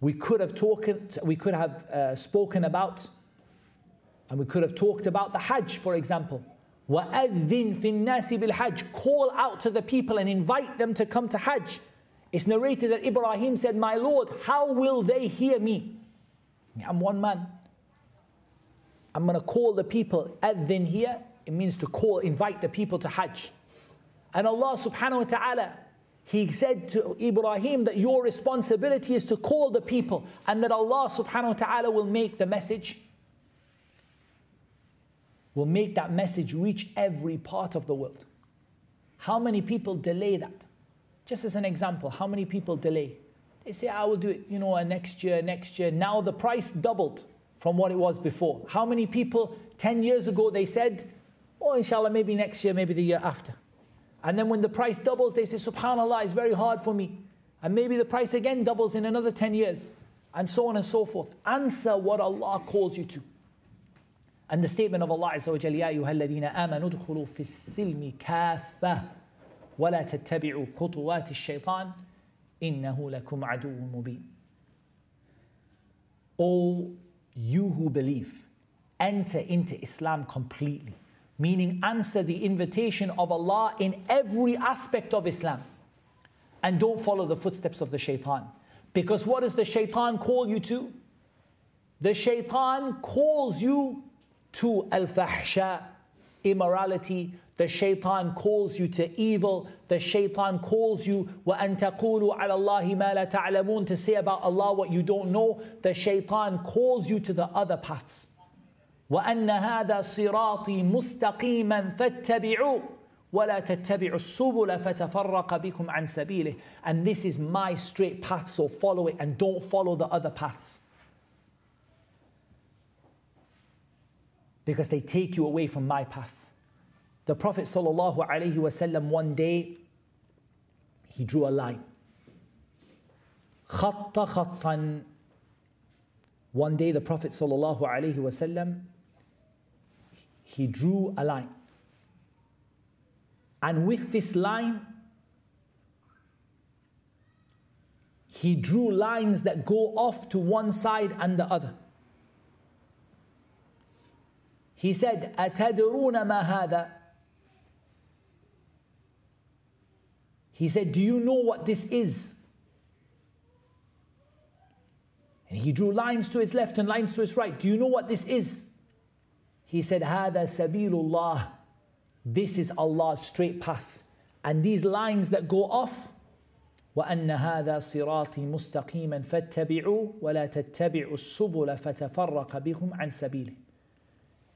we could have talked, we could have uh, spoken about, and we could have talked about the Hajj, for example. وَأَذِّن فِي النَّاسِ بِالْحَجِّ Call out to the people and invite them to come to Hajj. It's narrated that Ibrahim said, My Lord, how will they hear me? I'm one man. I'm going to call the people. Adhin here, it means to call, invite the people to Hajj. And Allah subhanahu wa ta'ala he said to Ibrahim that your responsibility is to call the people and that Allah subhanahu wa ta'ala will make the message, will make that message reach every part of the world. How many people delay that? Just as an example, how many people delay? They say, I will do it, you know, next year, next year. Now the price doubled from what it was before. How many people 10 years ago they said, oh, inshallah, maybe next year, maybe the year after. And then when the price doubles, they say, Subhanallah, it's very hard for me. And maybe the price again doubles in another 10 years. And so on and so forth. Answer what Allah calls you to. And the statement of Allah Azza wa Jalla, يا أيها الذين آمنوا ادخلوا في السلم كافة ولا تتبعوا خطوات الشيطان إنه لكم عدو مبين. O you who believe, enter into Islam completely meaning answer the invitation of Allah in every aspect of Islam. And don't follow the footsteps of the shaitan. Because what does the shaitan call you to? The shaitan calls you to al-fahsha, immorality. The shaitan calls you to evil. The shaitan calls you وَأَن تَقُولُوا عَلَى اللَّهِ مَا لَا تَعْلَمُونَ to say about Allah what you don't know. The shaitan calls you to the other paths. وأن هذا صراطي مستقيما فاتبعوا ولا تتبعوا السبل فتفرق بكم عن سبيله and this is my straight path so follow it and don't follow the other paths because they take you away from my path the prophet sallallahu alaihi wasallam one day he drew a line خط خطا one day the prophet sallallahu alaihi wasallam he drew a line. And with this line, he drew lines that go off to one side and the other. He said, أَتَدْرُونَ مَا هَذَا He said, Do you know what this is? And he drew lines to his left and lines to his right. Do you know what this is? He said, Hada sabilullah. This is Allah's straight path. And these lines that go off, وأن هذا صراطي مستقيما فاتبعوا ولا تتبعوا السبل فتفرق بكم عن سبيله.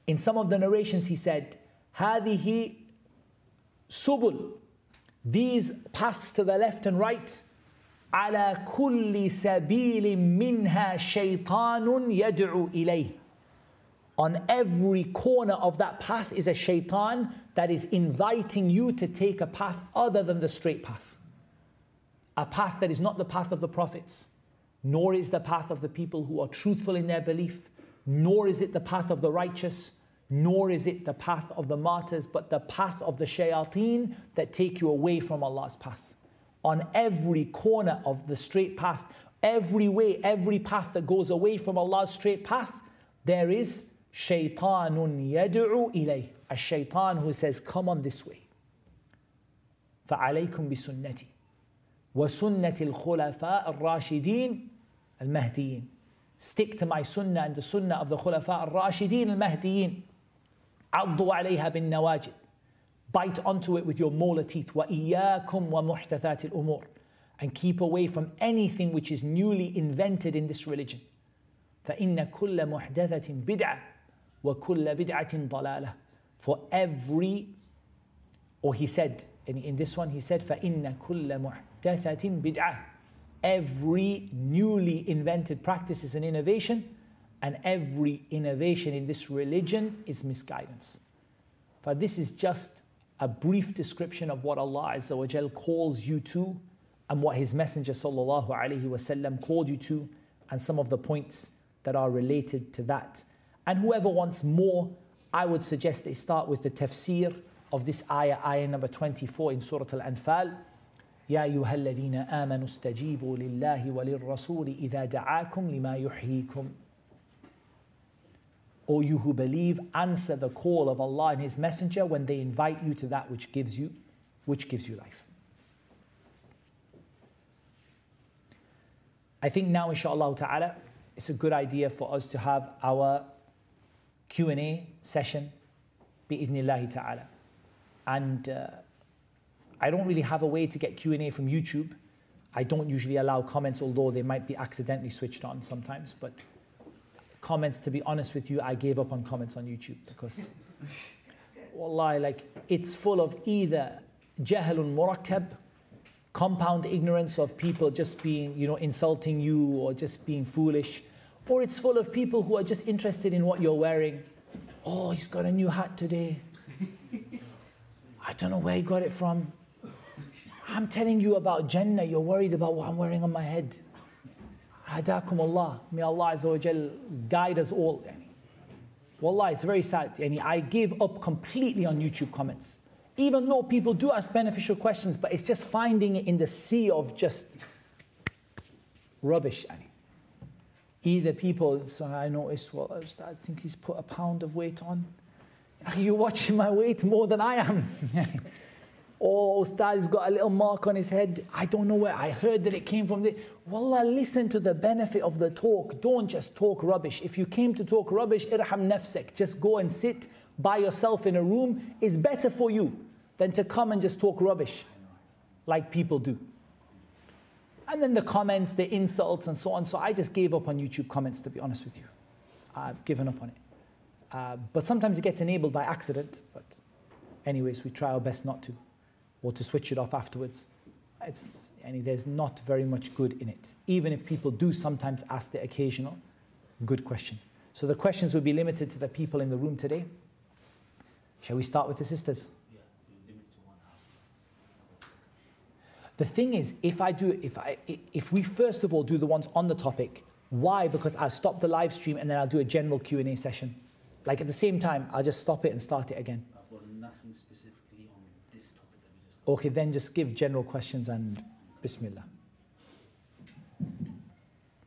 In some of the narrations he said, هذه سبل. These paths to the left and right, على كل سبيل منها شيطان يدعو إليه. on every corner of that path is a shaitan that is inviting you to take a path other than the straight path. A path that is not the path of the prophets, nor is the path of the people who are truthful in their belief, nor is it the path of the righteous, nor is it the path of the martyrs, but the path of the shayateen that take you away from Allah's path. On every corner of the straight path, every way, every path that goes away from Allah's straight path, there is شيطان يدعو إليه الشيطان who says come on this way فعليكم بسنتي وسنة الخلفاء الراشدين المهديين stick to my sunnah and the sunnah of the خلفاء الراشدين المهديين عضوا عليها بالنواجد bite onto it with your molar teeth وإياكم ومحدثات الأمور and keep away from anything which is newly invented in this religion فإن كل محدثة بدعة وَكُلَّ بِدْعَةٍ ضَلَالَةٍ For every, or he said, in, in this one he said, فَإِنَّ كُلَّ مُحْدَثَةٍ بِدْعَةٍ every newly invented practice is an innovation, and every innovation in this religion is misguidance. But this is just a brief description of what Allah Azza wa calls you to and what His Messenger sallallahu alaihi wasallam called you to and some of the points that are related to that. And whoever wants more, I would suggest they start with the tafsir of this ayah, ayah number 24 in Surah Al-Anfal. يا أيها الذين آمنوا استجيبوا لله وللرسول إذا دعاكم لما يحييكم O you who believe, answer the call of Allah and His Messenger when they invite you to that which gives you, which gives you life. I think now, inshallah ta'ala, it's a good idea for us to have our Q&A session, bi'idhnillahi ta'ala. And uh, I don't really have a way to get Q&A from YouTube. I don't usually allow comments, although they might be accidentally switched on sometimes. But comments, to be honest with you, I gave up on comments on YouTube because, wallahi, like it's full of either jahalun murakkab, compound ignorance of people just being, you know, insulting you or just being foolish. Or it's full of people who are just interested in what you're wearing. Oh, he's got a new hat today. I don't know where he got it from. I'm telling you about Jannah, you're worried about what I'm wearing on my head. Hadakum Allah. May Allah guide us all. Wallah, it's very sad. I give up completely on YouTube comments even though people do ask beneficial questions, but it's just finding it in the sea of just rubbish. Either people, so I noticed, well, I think he's put a pound of weight on. Are you watching my weight more than I am? or oh, Ustad's got a little mark on his head. I don't know where. I heard that it came from the. Wallah, listen to the benefit of the talk. Don't just talk rubbish. If you came to talk rubbish, irham nafsek. Just go and sit by yourself in a room It's better for you than to come and just talk rubbish like people do. And then the comments, the insults, and so on. So I just gave up on YouTube comments, to be honest with you. I've given up on it. Uh, but sometimes it gets enabled by accident. But, anyways, we try our best not to, or to switch it off afterwards. It's, and there's not very much good in it, even if people do sometimes ask the occasional good question. So the questions will be limited to the people in the room today. Shall we start with the sisters? The thing is, if I do, if I, if we first of all do the ones on the topic, why? Because I'll stop the live stream and then I'll do a general Q and A session. Like at the same time, I'll just stop it and start it again. Well, nothing specifically on this topic that we just. Okay, then just give general questions and Bismillah.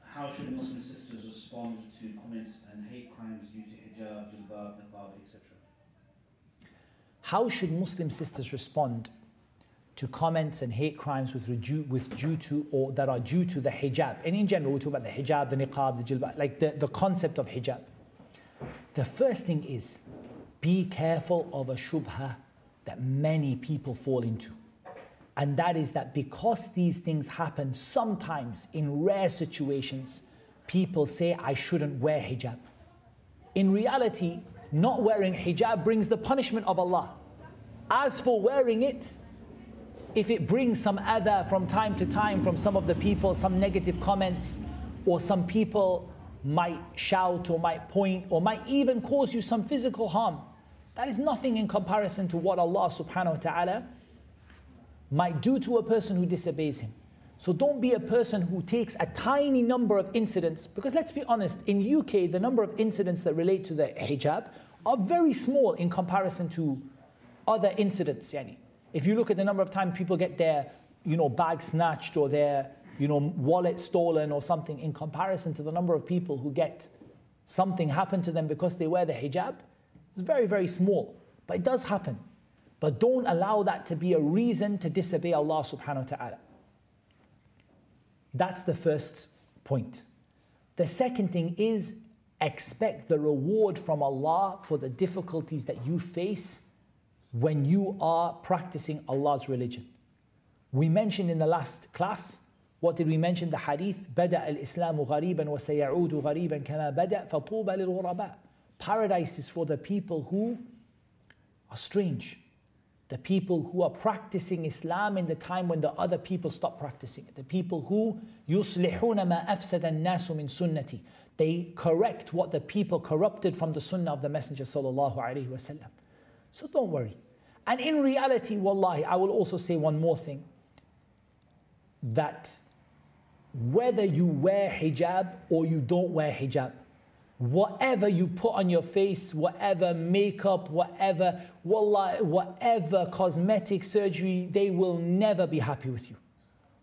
How should Muslim sisters respond to comments and hate crimes due to hijab, jilbab, niqab, etc.? How should Muslim sisters respond to comments and hate crimes with, with due to or that are due to the hijab? And in general, we talk about the hijab, the niqab, the jilbab, like the, the concept of hijab. The first thing is be careful of a shubha that many people fall into. And that is that because these things happen sometimes in rare situations, people say, I shouldn't wear hijab. In reality, not wearing hijab brings the punishment of Allah. As for wearing it, if it brings some other from time to time from some of the people, some negative comments, or some people might shout or might point or might even cause you some physical harm, that is nothing in comparison to what Allah subhanahu wa ta'ala might do to a person who disobeys Him. So don't be a person who takes a tiny number of incidents, because let's be honest, in UK, the number of incidents that relate to the hijab are very small in comparison to other incidents. Yani. If you look at the number of times people get their, you know, bag snatched or their, you know, wallet stolen or something in comparison to the number of people who get something happen to them because they wear the hijab, it's very, very small. But it does happen. But don't allow that to be a reason to disobey Allah subhanahu wa ta'ala. That's the first point. The second thing is expect the reward from Allah for the difficulties that you face when you are practicing Allah's religion. We mentioned in the last class, what did we mention? The hadith, بدأ الإسلام غريبا وسيعود غريبا كما بدأ فطوبى للغرباء. Paradise is for the people who are strange. The people who are practicing Islam in the time when the other people stop practicing it. The people who يُصْلِحُونَ مَا أَفْسَدَ النَّاسُ مِن سُنَّتِي They correct what the people corrupted from the sunnah of the Messenger sallallahu alaihi wasallam. So don't worry. And in reality, wallahi, I will also say one more thing. That whether you wear hijab or you don't wear hijab, whatever you put on your face, whatever makeup, whatever, wallah, whatever cosmetic surgery, they will never be happy with you.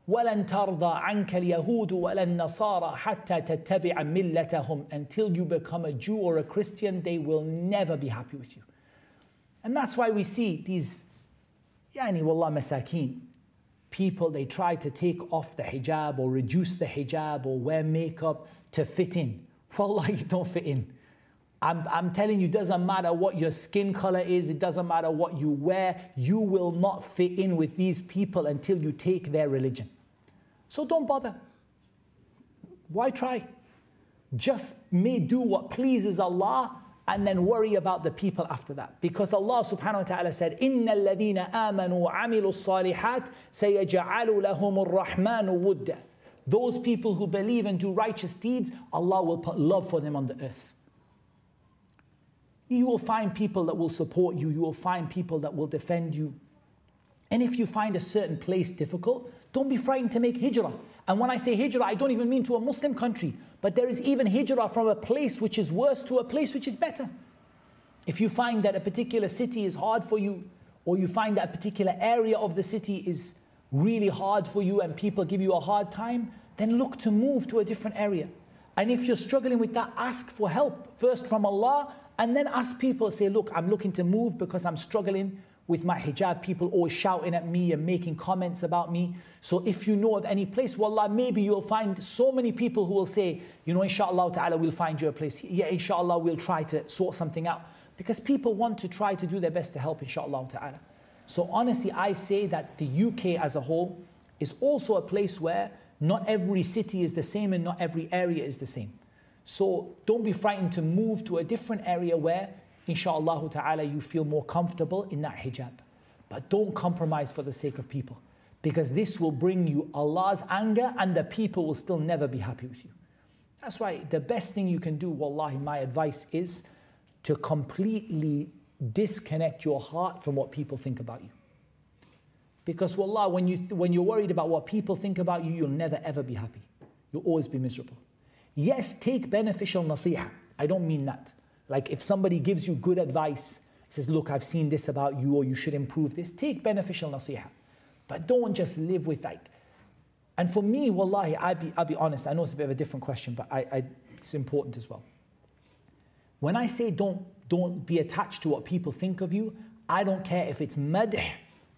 ولن ترضى عنك اليهود ولا النصارى حتى تتبع ملتهم until you become a Jew or a Christian they will never be happy with you and that's why we see these, yani wallah masakin, people, they try to take off the hijab or reduce the hijab or wear makeup to fit in. Wallah, you don't fit in. I'm, I'm telling you, doesn't matter what your skin color is, it doesn't matter what you wear, you will not fit in with these people until you take their religion. So don't bother. Why try? Just may do what pleases Allah and then worry about the people after that. Because Allah subhanahu wa ta'ala said, إِنَّ الَّذِينَ آمَنُوا وَعَمِلُوا الصَّالِحَاتِ سَيَجْعَلُ لَهُمُ الرَّحْمَنُ وُدًّا those people who believe and do righteous deeds, Allah will put love for them on the earth. You will find people that will support you, you will find people that will defend you. And if you find a certain place difficult, don't be frightened to make hijrah. And when I say hijrah, I don't even mean to a Muslim country, but there is even hijrah from a place which is worse to a place which is better. If you find that a particular city is hard for you, or you find that a particular area of the city is really hard for you and people give you a hard time, then look to move to a different area. And if you're struggling with that, ask for help first from Allah and then ask people, say, look, I'm looking to move because I'm struggling with my hijab, people always shouting at me and making comments about me. So if you know of any place, wallah, maybe you'll find so many people who will say, you know, inshallah ta'ala, we'll find you a place. Yeah, inshallah, we'll try to sort something out. Because people want to try to do their best to help, inshallah ta'ala. So honestly, I say that the UK as a whole is also a place where not every city is the same and not every area is the same. So don't be frightened to move to a different area where, inshallah ta'ala, you feel more comfortable in that hijab. But don't compromise for the sake of people. Because this will bring you Allah's anger and the people will still never be happy with you. That's why the best thing you can do, wallahi, my advice is to completely disconnect your heart from what people think about you. Because wallah, when, you when you're worried about what people think about you, you'll never ever be happy. You'll always be miserable. Yes, take beneficial nasiha. I don't mean that. Like if somebody gives you good advice, says, look, I've seen this about you or you should improve this, take beneficial nasiha. But don't just live with like, and for me, wallahi, I'll be, I'll be honest, I know it's a bit of a different question, but I, I, it's important as well. When I say don't don't be attached to what people think of you. I don't care if it's madh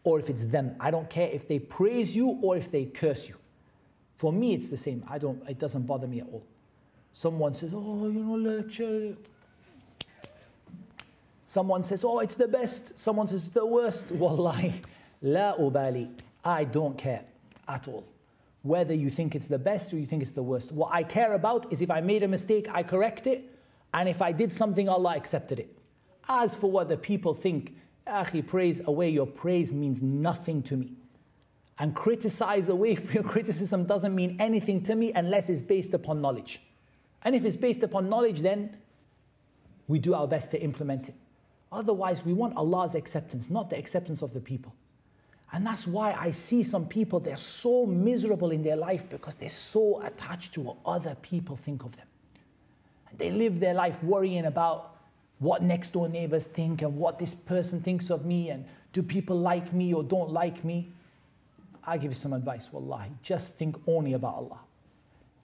or if it's dhamm. I don't care if they praise you or if they curse you. For me, it's the same. I don't, it doesn't bother me at all. Someone says, oh, you know, lecture. Someone says, oh, it's the best. Someone says, it's the worst. Wallahi, la ubali. I don't care at all. Whether you think it's the best or you think it's the worst. What I care about is if I made a mistake, I correct it and if I did something, Allah accepted it. As for what the people think, Akhi, praise away your praise means nothing to me. And criticize away for your criticism doesn't mean anything to me unless it's based upon knowledge. And if it's based upon knowledge, then we do our best to implement it. Otherwise, we want Allah's acceptance, not the acceptance of the people. And that's why I see some people, they're so miserable in their life because they're so attached to what other people think of them. They live their life worrying about what next door neighbors think and what this person thinks of me and do people like me or don't like me. I give you some advice, wallahi. Just think only about Allah.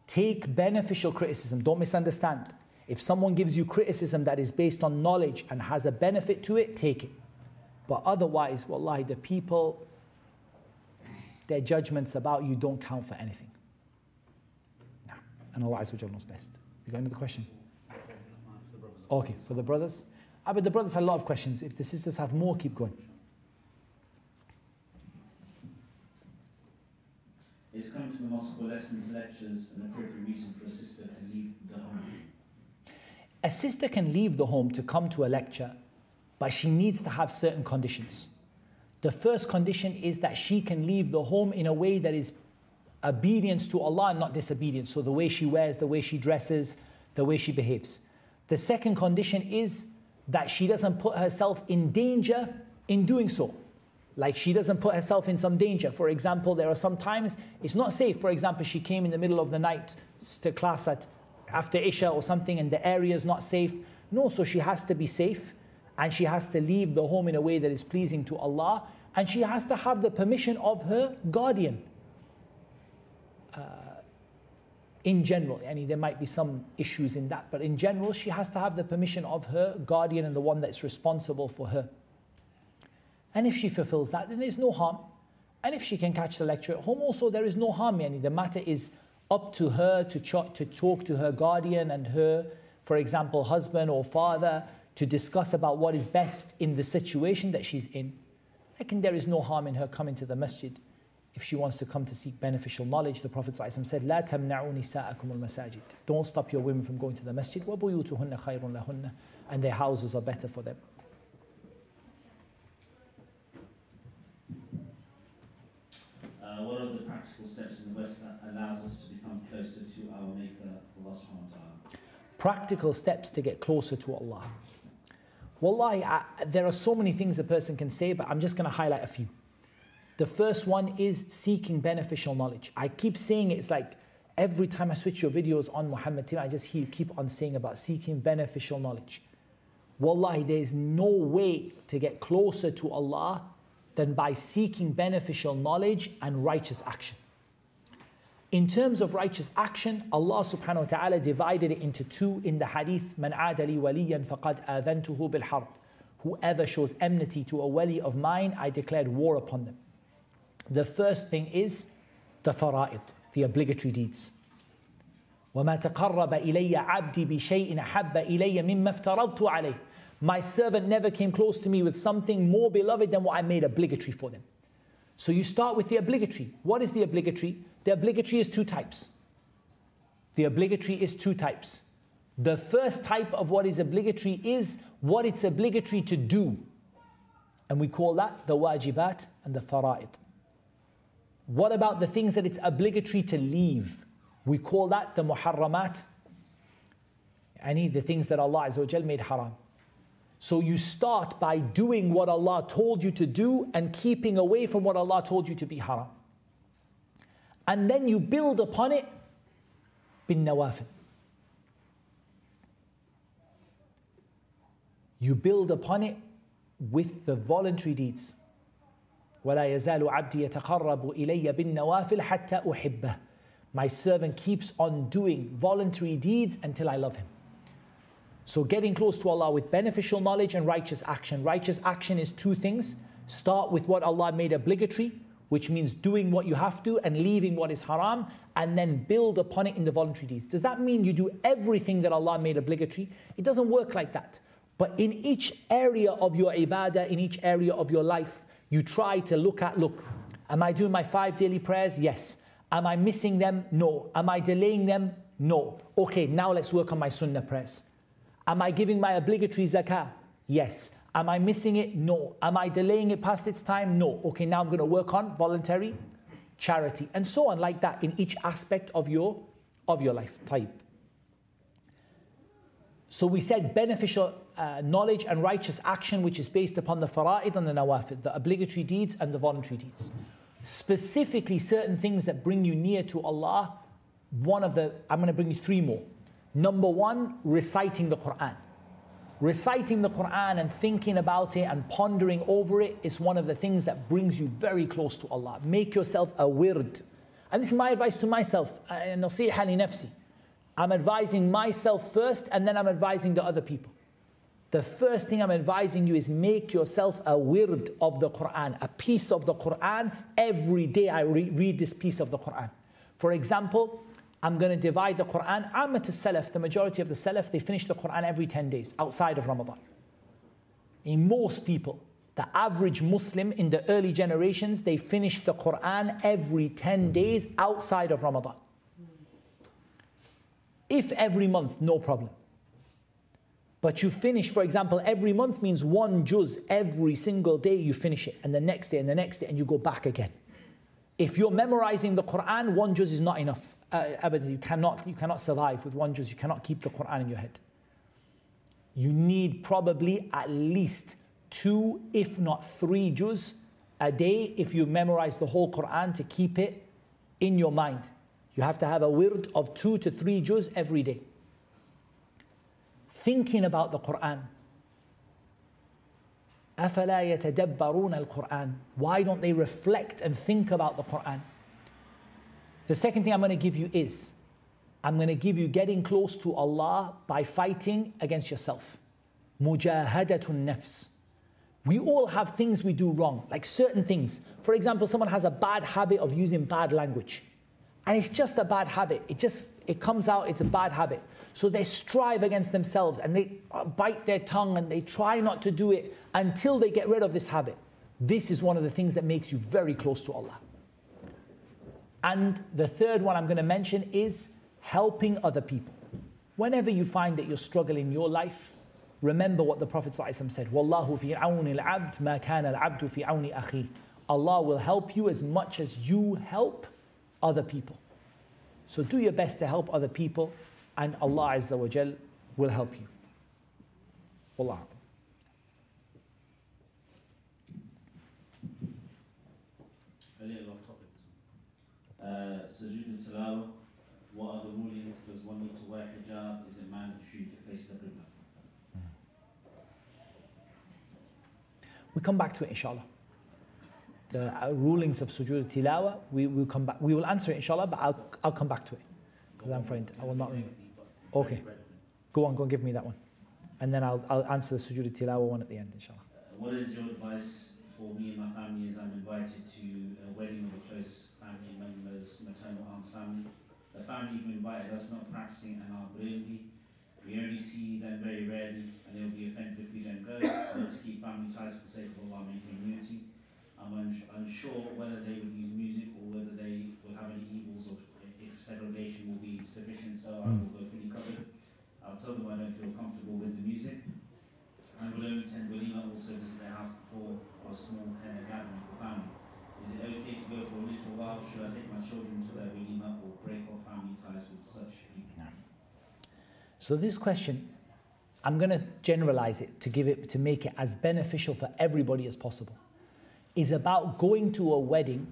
Take beneficial criticism, don't misunderstand. If someone gives you criticism that is based on knowledge and has a benefit to it, take it. But otherwise, wallahi, the people, their judgments about you don't count for anything. No. And Allah knows best. You got another question? Okay, for the brothers. Ah, but the brothers had a lot of questions. If the sisters have more, keep going. Is coming to the mosque for lessons, lectures, an appropriate reason for a sister to leave the home? A sister can leave the home to come to a lecture, but she needs to have certain conditions. The first condition is that she can leave the home in a way that is obedience to Allah and not disobedience. So the way she wears, the way she dresses, the way she behaves. The second condition is that she doesn't put herself in danger in doing so. Like she doesn't put herself in some danger. For example, there are some times it's not safe. For example, she came in the middle of the night to class at after Isha or something and the area is not safe. No, so she has to be safe and she has to leave the home in a way that is pleasing to Allah and she has to have the permission of her guardian. Uh, in general, I mean, there might be some issues in that, but in general, she has to have the permission of her guardian and the one that's responsible for her. And if she fulfills that, then there's no harm. And if she can catch the lecture at home, also there is no harm. Yani the matter is up to her to, ch- to talk to her guardian and her, for example, husband or father, to discuss about what is best in the situation that she's in. Reckon there is no harm in her coming to the masjid if she wants to come to seek beneficial knowledge. The Prophet said, لا تمنعوا نساءكم المساجد. Don't stop your women from going to the masjid. وبيوتهن خير لهن. And their houses are better for them. Uh, what are the practical steps in the West that allows us to closer to our Maker, Allah subhanahu wa ta'ala? Practical steps to get closer to Allah. Wallahi, I, there are so many things a person can say, but I'm just going to highlight a few. The first one is seeking beneficial knowledge. I keep saying it, it's like every time I switch your videos on Muhammad TV, I just hear you keep on saying about seeking beneficial knowledge. Wallahi, there is no way to get closer to Allah than by seeking beneficial knowledge and righteous action. In terms of righteous action, Allah subhanahu wa ta'ala divided it into two in the hadith, Man adali waliyan faqad adhantuhu bil harb. Whoever shows enmity to a wali of mine, I declared war upon them. The first thing is the fara'id, the obligatory deeds. وما تقرب إلي عبدي بشيء أحب إلي مما افترضت عليه my servant never came close to me with something more beloved than what I made obligatory for them. So you start with the obligatory. What is the obligatory? The obligatory is two types. The obligatory is two types. The first type of what is obligatory is what it's obligatory to do. And we call that the wajibat and the fara'id. What about the things that it's obligatory to leave? We call that the muharramat. Any the things that Allah made haram. So you start by doing what Allah told you to do and keeping away from what Allah told you to be haram. And then you build upon it bin nawafil. You build upon it with the voluntary deeds. ولا يزال عبدي يتقرب إلي بالنوافل حتى أحبه. My servant keeps on doing voluntary deeds until I love him. So, getting close to Allah with beneficial knowledge and righteous action. Righteous action is two things. Start with what Allah made obligatory, which means doing what you have to and leaving what is haram, and then build upon it in the voluntary deeds. Does that mean you do everything that Allah made obligatory? It doesn't work like that. But in each area of your ibadah, in each area of your life, you try to look at look, am I doing my five daily prayers? Yes. Am I missing them? No. Am I delaying them? No. Okay, now let's work on my sunnah prayers. Am I giving my obligatory zakah? Yes. Am I missing it? No. Am I delaying it past its time? No. Okay, now I'm going to work on voluntary charity and so on like that in each aspect of your of your life type. So we said beneficial uh, knowledge and righteous action which is based upon the fara'id and the nawafil, the obligatory deeds and the voluntary deeds. Specifically certain things that bring you near to Allah, one of the I'm going to bring you three more. Number one, reciting the Quran. Reciting the Quran and thinking about it and pondering over it is one of the things that brings you very close to Allah. Make yourself a wird. And this is my advice to myself. Uh, nasiha li nafsi. I'm advising myself first and then I'm advising the other people. The first thing I'm advising you is make yourself a wird of the Quran, a piece of the Quran. Every day I re- read this piece of the Quran. For example, I'm going to divide the Quran. Ammat Salaf, the majority of the Salaf, they finish the Quran every 10 days outside of Ramadan. In most people, the average Muslim in the early generations, they finish the Quran every 10 days outside of Ramadan. If every month, no problem. But you finish, for example, every month means one juz every single day you finish it, and the next day and the next day, and you go back again. If you're memorizing the Quran, one juz is not enough. Uh, you cannot, you cannot survive with one juz. You cannot keep the Quran in your head. You need probably at least two, if not three juz a day if you memorize the whole Quran to keep it in your mind. You have to have a wird of two to three juz every day. Thinking about the Quran. أفلا يتدبرون القرآن Why don't they reflect and think about the Quran? The second thing I'm going to give you is I'm going to give you getting close to Allah by fighting against yourself. Mujahadatun nafs. We all have things we do wrong, like certain things. For example, someone has a bad habit of using bad language. And it's just a bad habit. It just it comes out, it's a bad habit. So they strive against themselves and they bite their tongue and they try not to do it until they get rid of this habit. This is one of the things that makes you very close to Allah. And the third one I'm going to mention is helping other people. Whenever you find that you're struggling in your life, remember what the Prophet said Wallahu fi awni al-abd ma kana al-abdu fi awni akhi. Allah will help you as much as you help other people. So do your best to help other people and Allah Azza wa Jal will help you. Wallah. A little off topic this one. Uh, Sujood Tilawa, what are the rulings? Does one need to wear hijab? Is it mandatory to face the Qibla? We come back to it inshallah. The uh, rulings of sujood tilawa, we will come back. We will answer it inshallah, but I'll, I'll come back to it because I'm afraid I will not remember. Okay. Go on, go and give me that one. And then I'll, I'll answer the sujood tilawa one at the end, inshallah. Uh, what is your advice for me and my family as I'm invited to a wedding of a close family member's maternal aunt's family? The family who invited us not practicing and are Barelvi. We only see them very rarely and they'll be offended if we don't go. To keep family ties for the sake of Allah maintaining unity. I'm uns- unsure whether they will use music or whether they will have any evils or if segregation will be sufficient, so I will go fully covered. I've told them I don't feel comfortable with the music. I will only attend Walima also visit their house before for a small for family. Is it okay to go for a little while? Should I take my children to their Walima or break off family ties with such people? So this question, I'm going to generalize it to give it to make it as beneficial for everybody as possible. Is about going to a wedding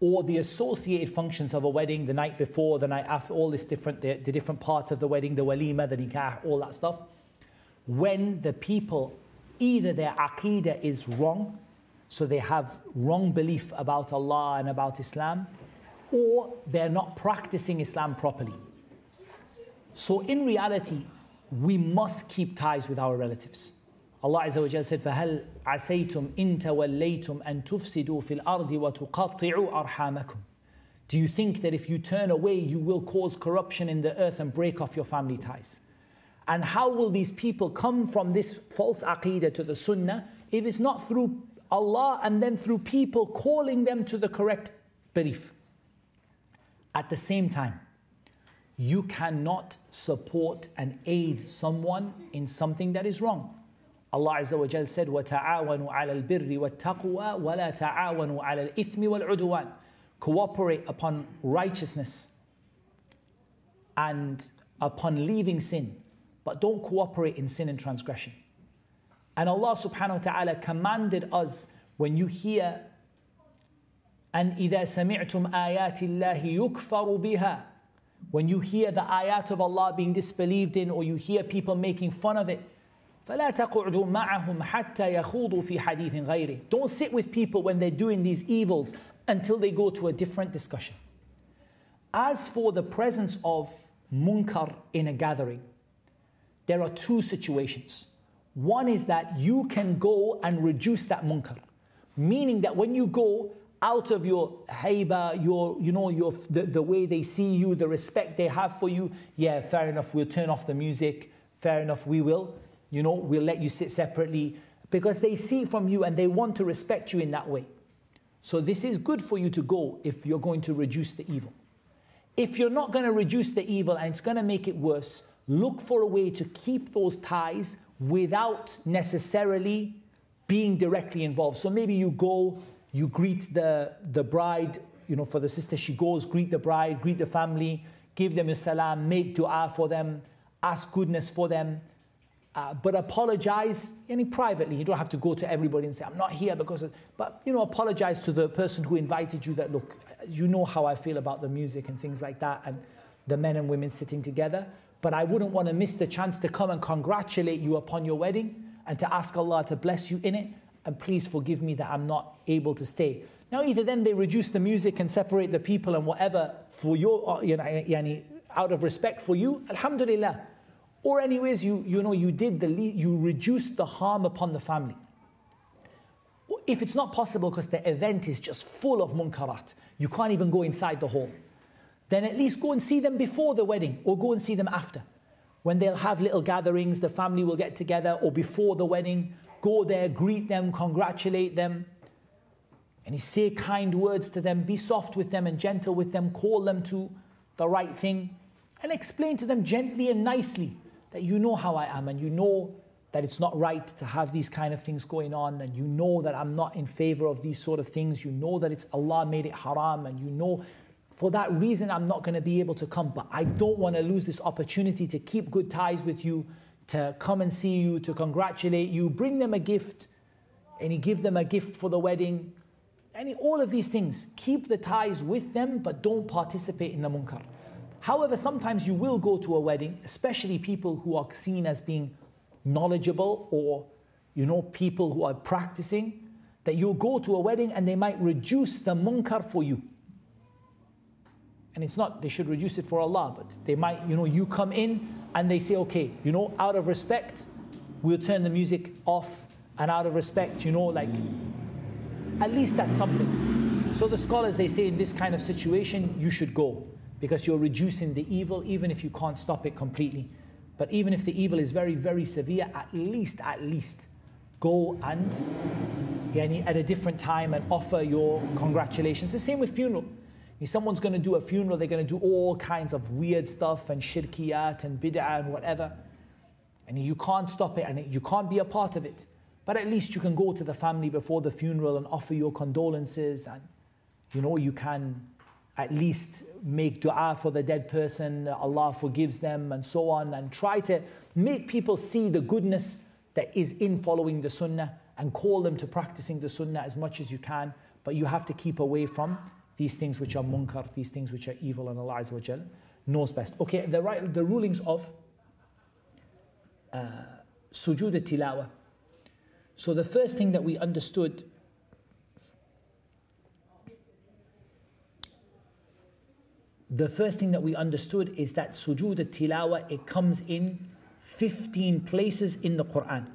or the associated functions of a wedding the night before, the night after, all this different, the, the different parts of the wedding, the walima, the nikah, all that stuff. When the people, either their aqidah is wrong, so they have wrong belief about Allah and about Islam, or they're not practicing Islam properly. So in reality, we must keep ties with our relatives. Allah Azza wa Jalla said, فَهَلْ عَسَيْتُمْ إِن تَوَلَّيْتُمْ أَن تُفْسِدُوا فِي الْأَرْضِ وَتُقَطِّعُوا أَرْحَامَكُمْ Do you think that if you turn away, you will cause corruption in the earth and break off your family ties? And how will these people come from this false aqidah to the sunnah if it's not through Allah and then through people calling them to the correct belief? At the same time, you cannot support and aid someone in something that is wrong. Allah Azza wa Jal said, وَتَعَاوَنُوا عَلَى الْبِرِّ وَالتَّقْوَى وَلَا تَعَاوَنُوا عَلَى الْإِثْمِ وَالْعُدْوَانِ Cooperate upon righteousness and upon leaving sin, but don't cooperate in sin and transgression. And Allah subhanahu wa ta'ala commanded us when you hear and إذا سمعتم آيات الله يكفر بها when you hear the ayat of Allah being disbelieved in or you hear people making fun of it فلا تقعدوا معهم حتى يخوضوا في حديث غيره Don't sit with people when they're doing these evils until they go to a different discussion. As for the presence of munkar in a gathering, there are two situations. One is that you can go and reduce that munkar, meaning that when you go out of your haiba, your, you know, your, the, the way they see you, the respect they have for you, yeah, fair enough, we'll turn off the music, fair enough, we will. You know, we'll let you sit separately because they see from you and they want to respect you in that way. So this is good for you to go if you're going to reduce the evil. If you're not going to reduce the evil and it's going to make it worse, look for a way to keep those ties without necessarily being directly involved. So maybe you go, you greet the, the bride, you know, for the sister, she goes, greet the bride, greet the family, give them a salam, make dua for them, ask goodness for them. Uh, but apologize any privately. You don't have to go to everybody and say, I'm not here because but you know, apologize to the person who invited you that, look, you know how I feel about the music and things like that, and the men and women sitting together. But I wouldn't want to miss the chance to come and congratulate you upon your wedding and to ask Allah to bless you in it. And please forgive me that I'm not able to stay. Now, either then they reduce the music and separate the people and whatever for your, uh, you know, out of respect for you, Alhamdulillah. Or anyways, you, you know, you did the, you reduced the harm upon the family. If it's not possible because the event is just full of munkarat, you can't even go inside the hall, then at least go and see them before the wedding or go and see them after. When they'll have little gatherings, the family will get together or before the wedding, go there, greet them, congratulate them. And he say kind words to them, be soft with them and gentle with them, call them to the right thing, and explain to them gently and nicely that you know how I am and you know that it's not right to have these kind of things going on and you know that I'm not in favor of these sort of things. You know that it's Allah made it haram and you know for that reason I'm not going to be able to come. But I don't want to lose this opportunity to keep good ties with you, to come and see you, to congratulate you, bring them a gift, and you give them a gift for the wedding. And all of these things, keep the ties with them, but don't participate in the munkar. However, sometimes you will go to a wedding, especially people who are seen as being knowledgeable or you know people who are practicing, that you'll go to a wedding and they might reduce the munkar for you. And it's not they should reduce it for Allah, but they might, you know, you come in and they say, okay, you know, out of respect, we'll turn the music off, and out of respect, you know, like at least that's something. So the scholars they say in this kind of situation, you should go because you're reducing the evil even if you can't stop it completely. But even if the evil is very, very severe, at least, at least, go and yani, at a different time and offer your congratulations. The same with funeral. Someone's going to do a funeral, they're going to do all kinds of weird stuff and shirkiyat and bid'ah and whatever. And you can't stop it and you can't be a part of it. But at least you can go to the family before the funeral and offer your condolences and you know you can at least make dua for the dead person, Allah forgives them, and so on, and try to make people see the goodness that is in following the sunnah and call them to practicing the sunnah as much as you can. But you have to keep away from these things which are munkar, these things which are evil, and Allah Azza knows best. Okay, the, right, the rulings of uh, sujood tilawa. So the first thing that we understood the first thing that we understood is that sujood tilawa it comes in 15 places in the Quran.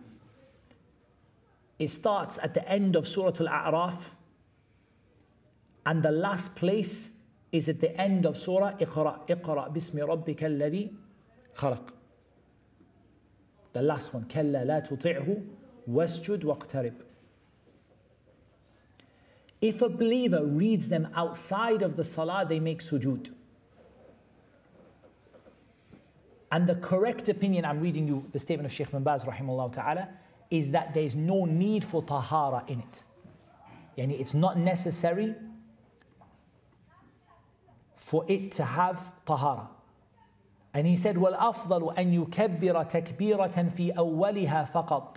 It starts at the end of Surah Al-A'raf and the last place is at the end of Surah Iqra, Iqra bismi rabbika alladhi khalaq. The last one, كلا لا تطعه واسجد واقترب. If a believer reads them outside of the salah, they make sujood. And the correct opinion, I'm reading you the statement of Sheikh bin rahimahullah ta'ala, is that there's no need for tahara in it. Yani it's not necessary for it to have tahara. And he said, وَالْأَفْضَلُ أَن يُكَبِّرَ تَكْبِيرَةً فِي أَوَّلِهَا فَقَطْ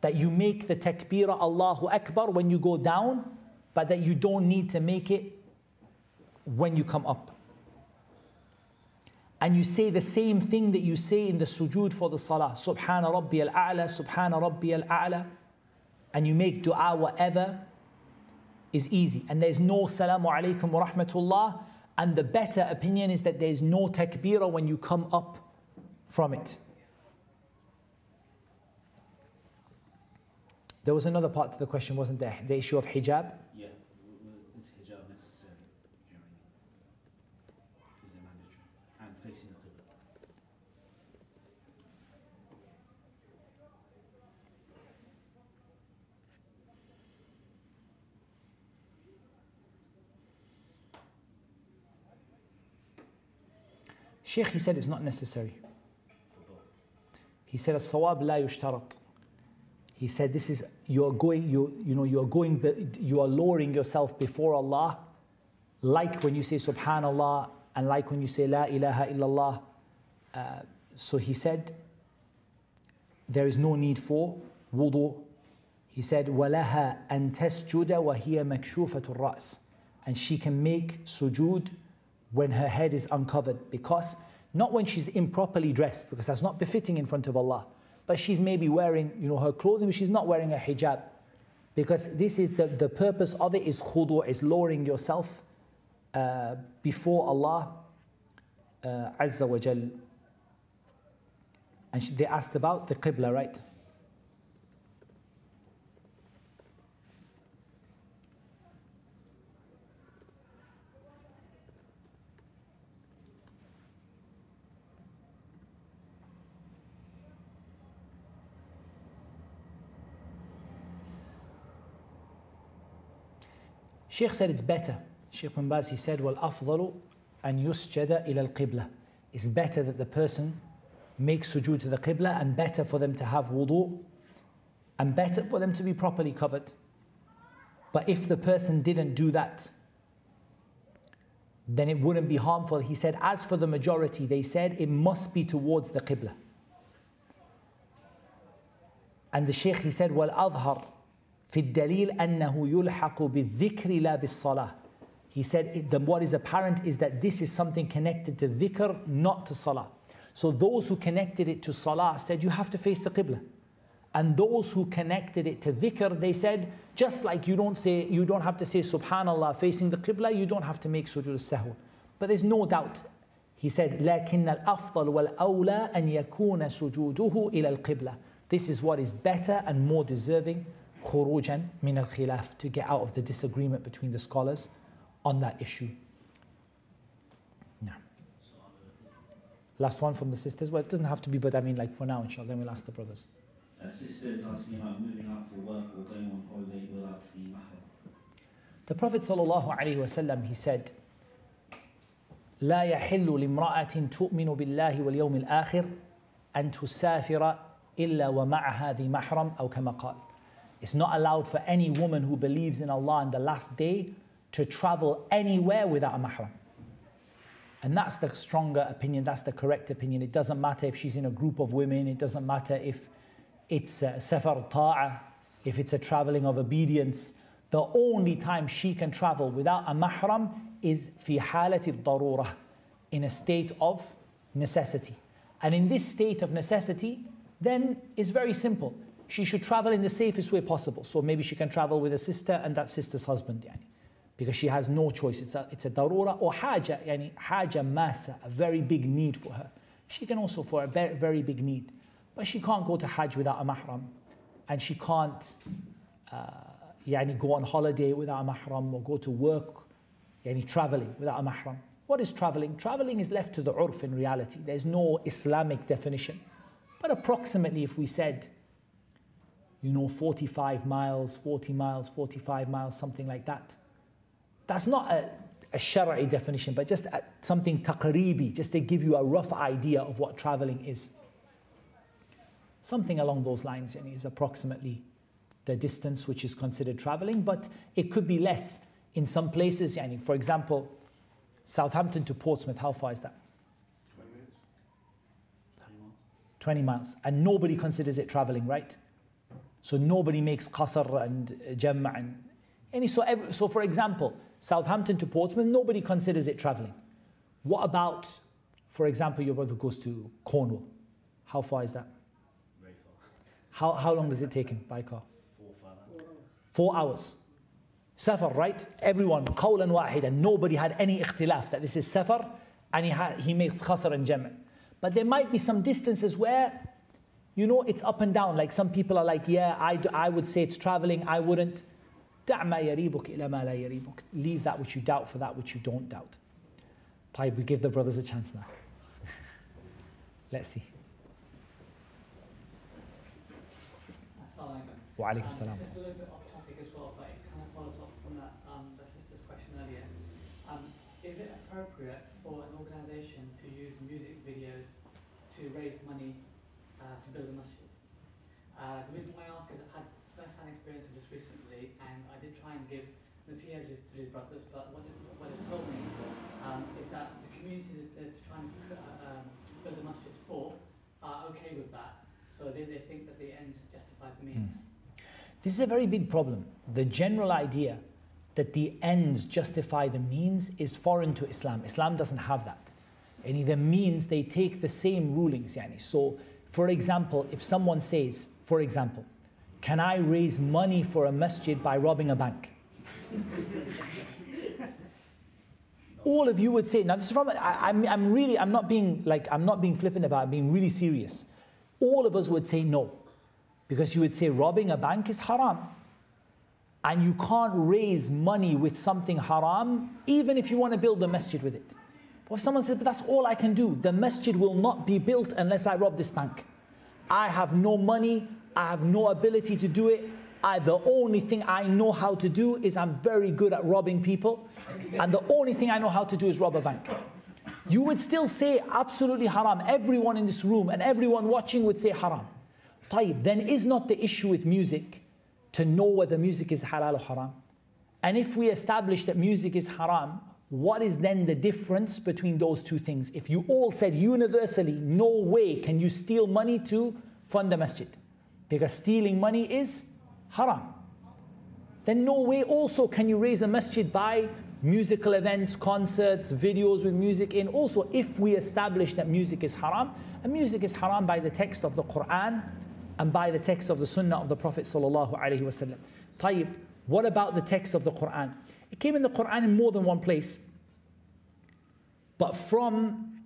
That you make the takbirah Allahu Akbar when you go down, but that you don't need to make it when you come up and you say the same thing that you say in the sujood for the salah. Subhana Rabbi al-A'la, Subhana Rabbi al-A'la. And you make dua whatever is easy. And there's no salamu alaykum wa rahmatullah. and the better opinion is that there's no takbirah when you come up from it. There was another part to the question, wasn't there? The issue of hijab. Sheikh, he said it's not necessary. He said, الصواب لا يشترط. He said, this is, you are going, you, you know, you are going, you are lowering yourself before Allah, like when you say subhanallah, and like when you say la ilaha illallah. Uh, so he said, there is no need for wudu. He said, وَلَهَا أَن تَسْجُدَ وَهِيَ مَكْشُوفَةُ الرَّأْسِ And she can make sujood when her head is uncovered because not when she's improperly dressed because that's not befitting in front of Allah but she's maybe wearing you know her clothing but she's not wearing a hijab. Because this is the, the purpose of it is khudu is lowering yourself uh, before Allah uh, Azza wa Jal. And they asked about the Qibla right Sheikh said it's better. Sheikh Bin he said, Well, afdalu and yusjada ila al-qibla. It's better that the person makes sujood to the qibla and better for them to have wudu and better for them to be properly covered. But if the person didn't do that, then it wouldn't be harmful. He said, as for the majority, they said it must be towards the qibla. And the sheikh, he said, well, adhar, في الدليل أنه يلحق بالذكر لا بالصلاة. He said the, what is apparent is that this is something connected to dhikr, not to salah. So those who connected it to salah said you have to face the qibla. And those who connected it to dhikr, they said, just like you don't say, you don't have to say subhanallah facing the qibla, you don't have to make sujood sahw. But there's no doubt. He said, لكن الأفضل والأولى أن يكون سجوده إلى القبلة. This is what is better and more deserving خروجا من الخلاف to get out of the disagreement between the scholars on that issue. Now, last one from the sisters. Well, it doesn't have to be, but I mean, like for now, inshallah, then we'll ask the brothers. A sister is asking about moving out for work or going on holiday without the mahram. The Prophet sallallahu alaihi wasallam he said, لا يحل لامرأة تؤمن بالله واليوم الآخر أن تسافر إلا ومعها ذي محرم أو كما قال. it's not allowed for any woman who believes in Allah and the last day to travel anywhere without a mahram. And that's the stronger opinion, that's the correct opinion. It doesn't matter if she's in a group of women, it doesn't matter if it's a safar ta'a, if it's a traveling of obedience. The only time she can travel without a mahram is fi halati darura, in a state of necessity. And in this state of necessity, then it's very simple she should travel in the safest way possible. So maybe she can travel with a sister and that sister's husband, yani, because she has no choice. It's a, it's a darura or haja, yani, haja masa, a very big need for her. She can also for a very, very big need. But she can't go to Hajj without a mahram. And she can't uh, yani, go on holiday without a mahram or go to work, yani, traveling without a mahram. What is traveling? Traveling is left to the urf in reality. There's no Islamic definition. But approximately, if we said you know, 45 miles, 40 miles, 45 miles, something like that. That's not a, a shari'i definition, but just a, something taqribi, just to give you a rough idea of what traveling is. Something along those lines yani, is approximately the distance which is considered traveling, but it could be less in some places. Yani, for example, Southampton to Portsmouth, how far is that? 20 minutes. 20 miles. And nobody considers it traveling, right? So nobody makes qasr and jam' and any so every, so for example, Southampton to Portsmouth, nobody considers it traveling. What about, for example, your brother goes to Cornwall? How far is that? Very far. How, how long does it take him by car? Four, five hours. Four hours. Safar, right? Everyone, qawlan wahid, and nobody had any ikhtilaf that this is safar, and he, ha- he makes qasr and jam'. But there might be some distances where you know, it's up and down. Like some people are like, yeah, I, do, I would say it's traveling, I wouldn't. Leave that which you doubt for that which you don't doubt. Taib, we give the brothers a chance now. Let's see. Wa alaikum um, salam. This is a little bit off topic as well, but it kind of follows up from that, um, the sister's question earlier. Um, is it appropriate for an organization to use music videos to raise money to build a masjid. Uh, the reason why I ask is I've had first-hand experience of this recently, and I did try and give nasihah to his brothers, but what, it, what they told me um, is that the community that they're trying to uh, um, build a masjid for are okay with that, so they, they think that the ends justify the means. Mm. This is a very big problem. The general idea that the ends justify the means is foreign to Islam. Islam doesn't have that. And the means, they take the same rulings. Yani. So, for example, if someone says, for example, can I raise money for a masjid by robbing a bank? All of you would say, now this is from, I, I'm, I'm really, I'm not being like, I'm not being flippant about it, I'm being really serious. All of us would say no. Because you would say robbing a bank is haram. And you can't raise money with something haram, even if you want to build a masjid with it. If someone says, but that's all I can do, the masjid will not be built unless I rob this bank. I have no money, I have no ability to do it. I, the only thing I know how to do is I'm very good at robbing people, and the only thing I know how to do is rob a bank. You would still say absolutely haram. Everyone in this room and everyone watching would say haram. Taib, then is not the issue with music to know whether music is halal or haram? And if we establish that music is haram, what is then the difference between those two things? If you all said universally, no way can you steal money to fund a masjid, because stealing money is haram. Then no way also can you raise a masjid by musical events, concerts, videos with music in. Also, if we establish that music is haram, and music is haram by the text of the Quran and by the text of the Sunnah of the Prophet. Tayyib, what about the text of the Quran? It came in the Quran in more than one place. But from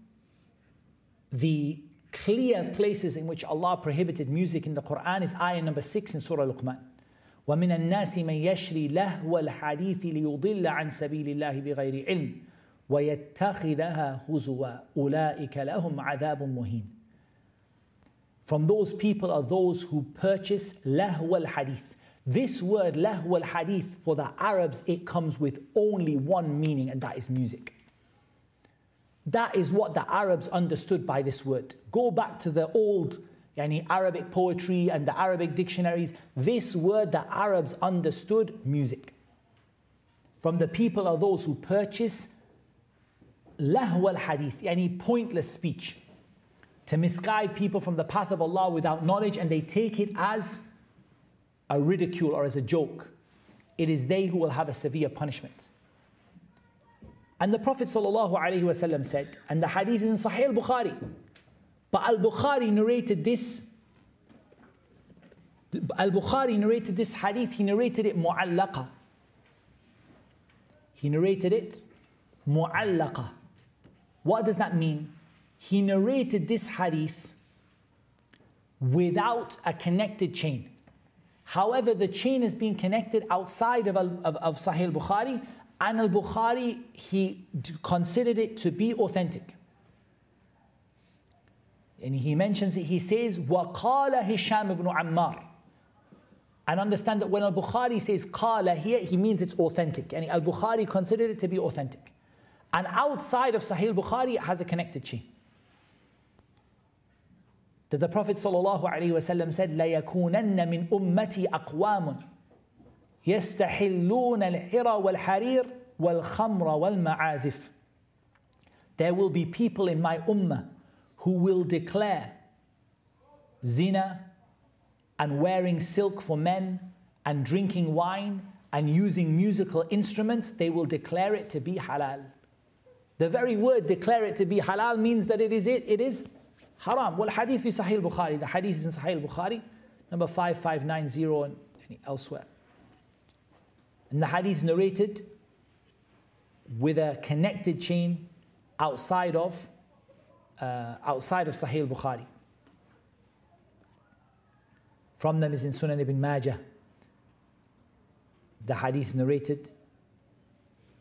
the clear places in which Allah prohibited music in the Quran is ayah number 6 in Surah Luqman. ومن الناس من يشري لهو الحديث ليضل عن سبيل الله بغير علم ويتخذها هزوا أولئك لهم عذاب مهين from those people are those who purchase lahw al hadith. This word lahw al hadith for the Arabs, it comes with only one meaning, and that is music. That is what the Arabs understood by this word. Go back to the old yani Arabic poetry and the Arabic dictionaries. This word the Arabs understood music. From the people are those who purchase lahw al hadith, yani pointless speech to misguide people from the path of Allah without knowledge and they take it as a ridicule or as a joke. It is they who will have a severe punishment. And the Prophet ﷺ said, and the hadith is in Sahih al-Bukhari, but al-Bukhari narrated this Al-Bukhari narrated this hadith, he narrated it mu'allaqa. He narrated it mu'allaqa. What does that mean? he narrated this hadith without a connected chain. However, the chain is being connected outside of, of, of Sahih Bukhari, and Al Bukhari, he considered it to be authentic. And he mentions it, he says, وَقَالَ Hisham ibn Ammar. And understand that when Al Bukhari says qala here, he means it's authentic. And Al Bukhari considered it to be authentic. And outside of Sahih Bukhari, it has a connected chain that the Prophet ﷺ said, لَيَكُونَنَّ مِنْ أُمَّتِي أَقْوَامٌ يَسْتَحِلُّونَ الْحِرَ وَالْحَرِيرِ وَالْخَمْرَ وَالْمَعَازِفِ There will be people in my ummah who will declare zina and wearing silk for men and drinking wine and using musical instruments, they will declare it to be halal. The very word declare it to be halal means that it is it, it is haram. Well, hadith fi Sahih Bukhari. The hadith is in Sahih Bukhari, number 5590 and elsewhere. And the hadith is narrated with a connected chain outside of uh, outside of Sahih Bukhari. From them is in Sunan ibn Majah. The hadith narrated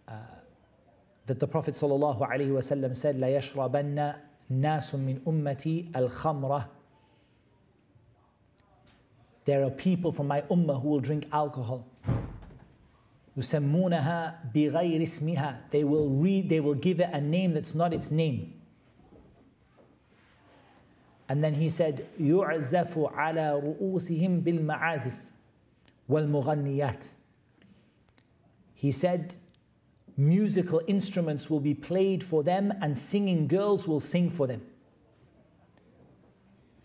uh, that the Prophet ﷺ said, لا يشربن ناس من أمتي الخمرة There are people from my ummah who will drink alcohol. يسمونها بغير اسمها. They will read, they will give it a name that's not its name. And then he said, يُعْزَفُ عَلَى رُؤُوسِهِمْ بِالْمَعَازِفِ وَالْمُغَنِّيَاتِ He said, musical instruments will be played for them and singing girls will sing for them.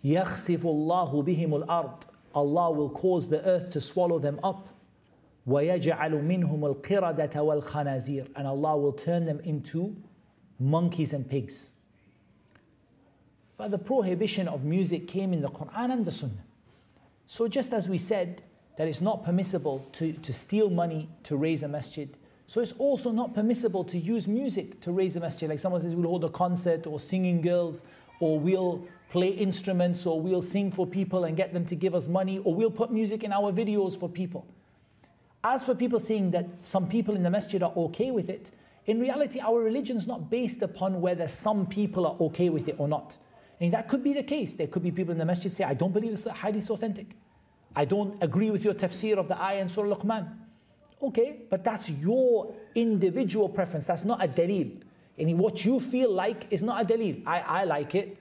يَخْسِفُ اللَّهُ بِهِمُ الْأَرْضِ Allah will cause the earth to swallow them up. وَيَجْعَلُ مِنْهُمُ الْقِرَدَةَ وَالْخَنَازِيرَ And Allah will turn them into monkeys and pigs. But the prohibition of music came in the Quran and the Sunnah. So just as we said that it's not permissible to, to steal money to raise a masjid, so it's also not permissible to use music to raise a masjid. Like someone says, we'll hold a concert or singing girls, or we'll play instruments, or we'll sing for people and get them to give us money, or we'll put music in our videos for people. As for people saying that some people in the masjid are okay with it, in reality, our religion is not based upon whether some people are okay with it or not. And that could be the case. There could be people in the masjid say, I don't believe this is authentic. I don't agree with your tafsir of the ayah in Surah Luqman. Okay, but that's your individual preference. That's not a dalil. And what you feel like is not a dalil. I, I like it.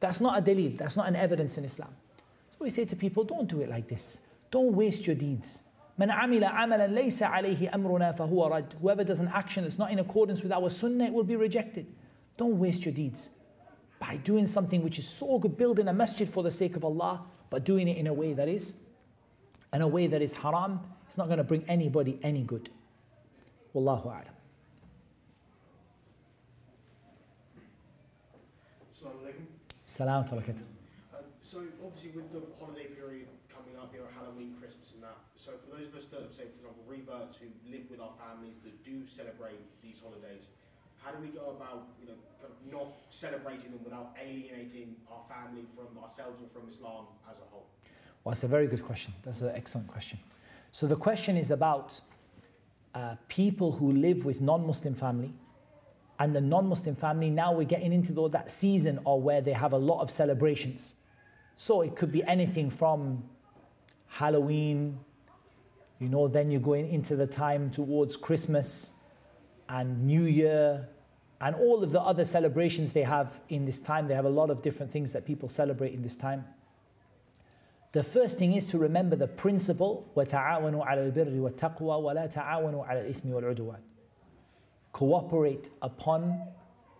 That's not a dalil. That's not an evidence in Islam. So we say to people, don't do it like this. Don't waste your deeds. من عمل عملا ليس عليه أمرنا فهو رد. Whoever does an action that's not in accordance with our sunnah, it will be rejected. Don't waste your deeds by doing something which is so good, building a masjid for the sake of Allah, but doing it in a way that is, in a way that is haram. It's not going to bring anybody any good. Wallahu a'lam. Salam alaikum. Uh, so obviously with the holiday period coming up, know, Halloween, Christmas and that. So for those of us that, say for example, reverts who live with our families that do celebrate these holidays, how do we go about, you know, kind of not celebrating them without alienating our family from ourselves or from Islam as a whole? Well, that's a very good question. That's an excellent question. So the question is about uh, people who live with non-Muslim family, and the non-Muslim family. Now we're getting into the, that season or where they have a lot of celebrations. So it could be anything from Halloween, you know, then you're going into the time towards Christmas and New Year and all of the other celebrations they have in this time. They have a lot of different things that people celebrate in this time. The first thing is to remember the principle وَتَعَاوَنُوا عَلَى الْبِرِّ وَالتَّقْوَى وَلَا تَعَاوَنُوا عَلَى الْإِثْمِ وَالْعُدْوَانِ Cooperate upon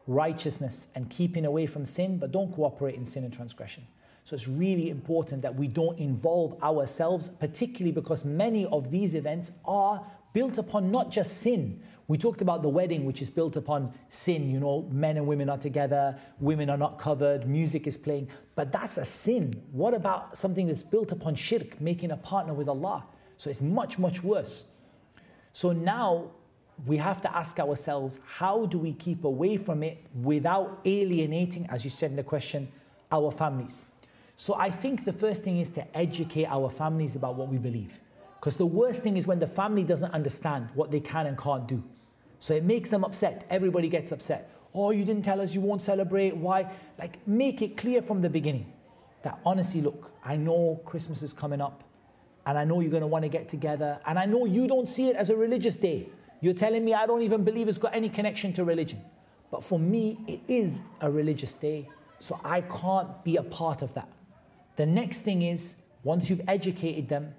righteousness and keeping away from sin, but don't cooperate in sin and transgression. So it's really important that we don't involve ourselves, particularly because many of these events are built upon not just sin. we talked about the wedding, which is built upon sin. You know, men and women are together, women are not covered, music is playing. But that's a sin. What about something that's built upon shirk, making a partner with Allah? So it's much, much worse. So now we have to ask ourselves how do we keep away from it without alienating, as you said in the question, our families? So I think the first thing is to educate our families about what we believe. Because the worst thing is when the family doesn't understand what they can and can't do. So it makes them upset. Everybody gets upset. Oh, you didn't tell us you won't celebrate. Why? Like, make it clear from the beginning that honestly, look, I know Christmas is coming up and I know you're going to want to get together and I know you don't see it as a religious day. You're telling me I don't even believe it's got any connection to religion. But for me, it is a religious day, so I can't be a part of that. The next thing is, once you've educated them,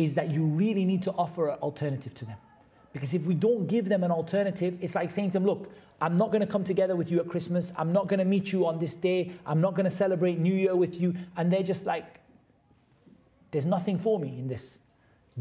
is that you really need to offer an alternative to them. Because if we don't give them an alternative, it's like saying to them, look, I'm not going to come together with you at Christmas. I'm not going to meet you on this day. I'm not going to celebrate New Year with you. And they're just like, there's nothing for me in this.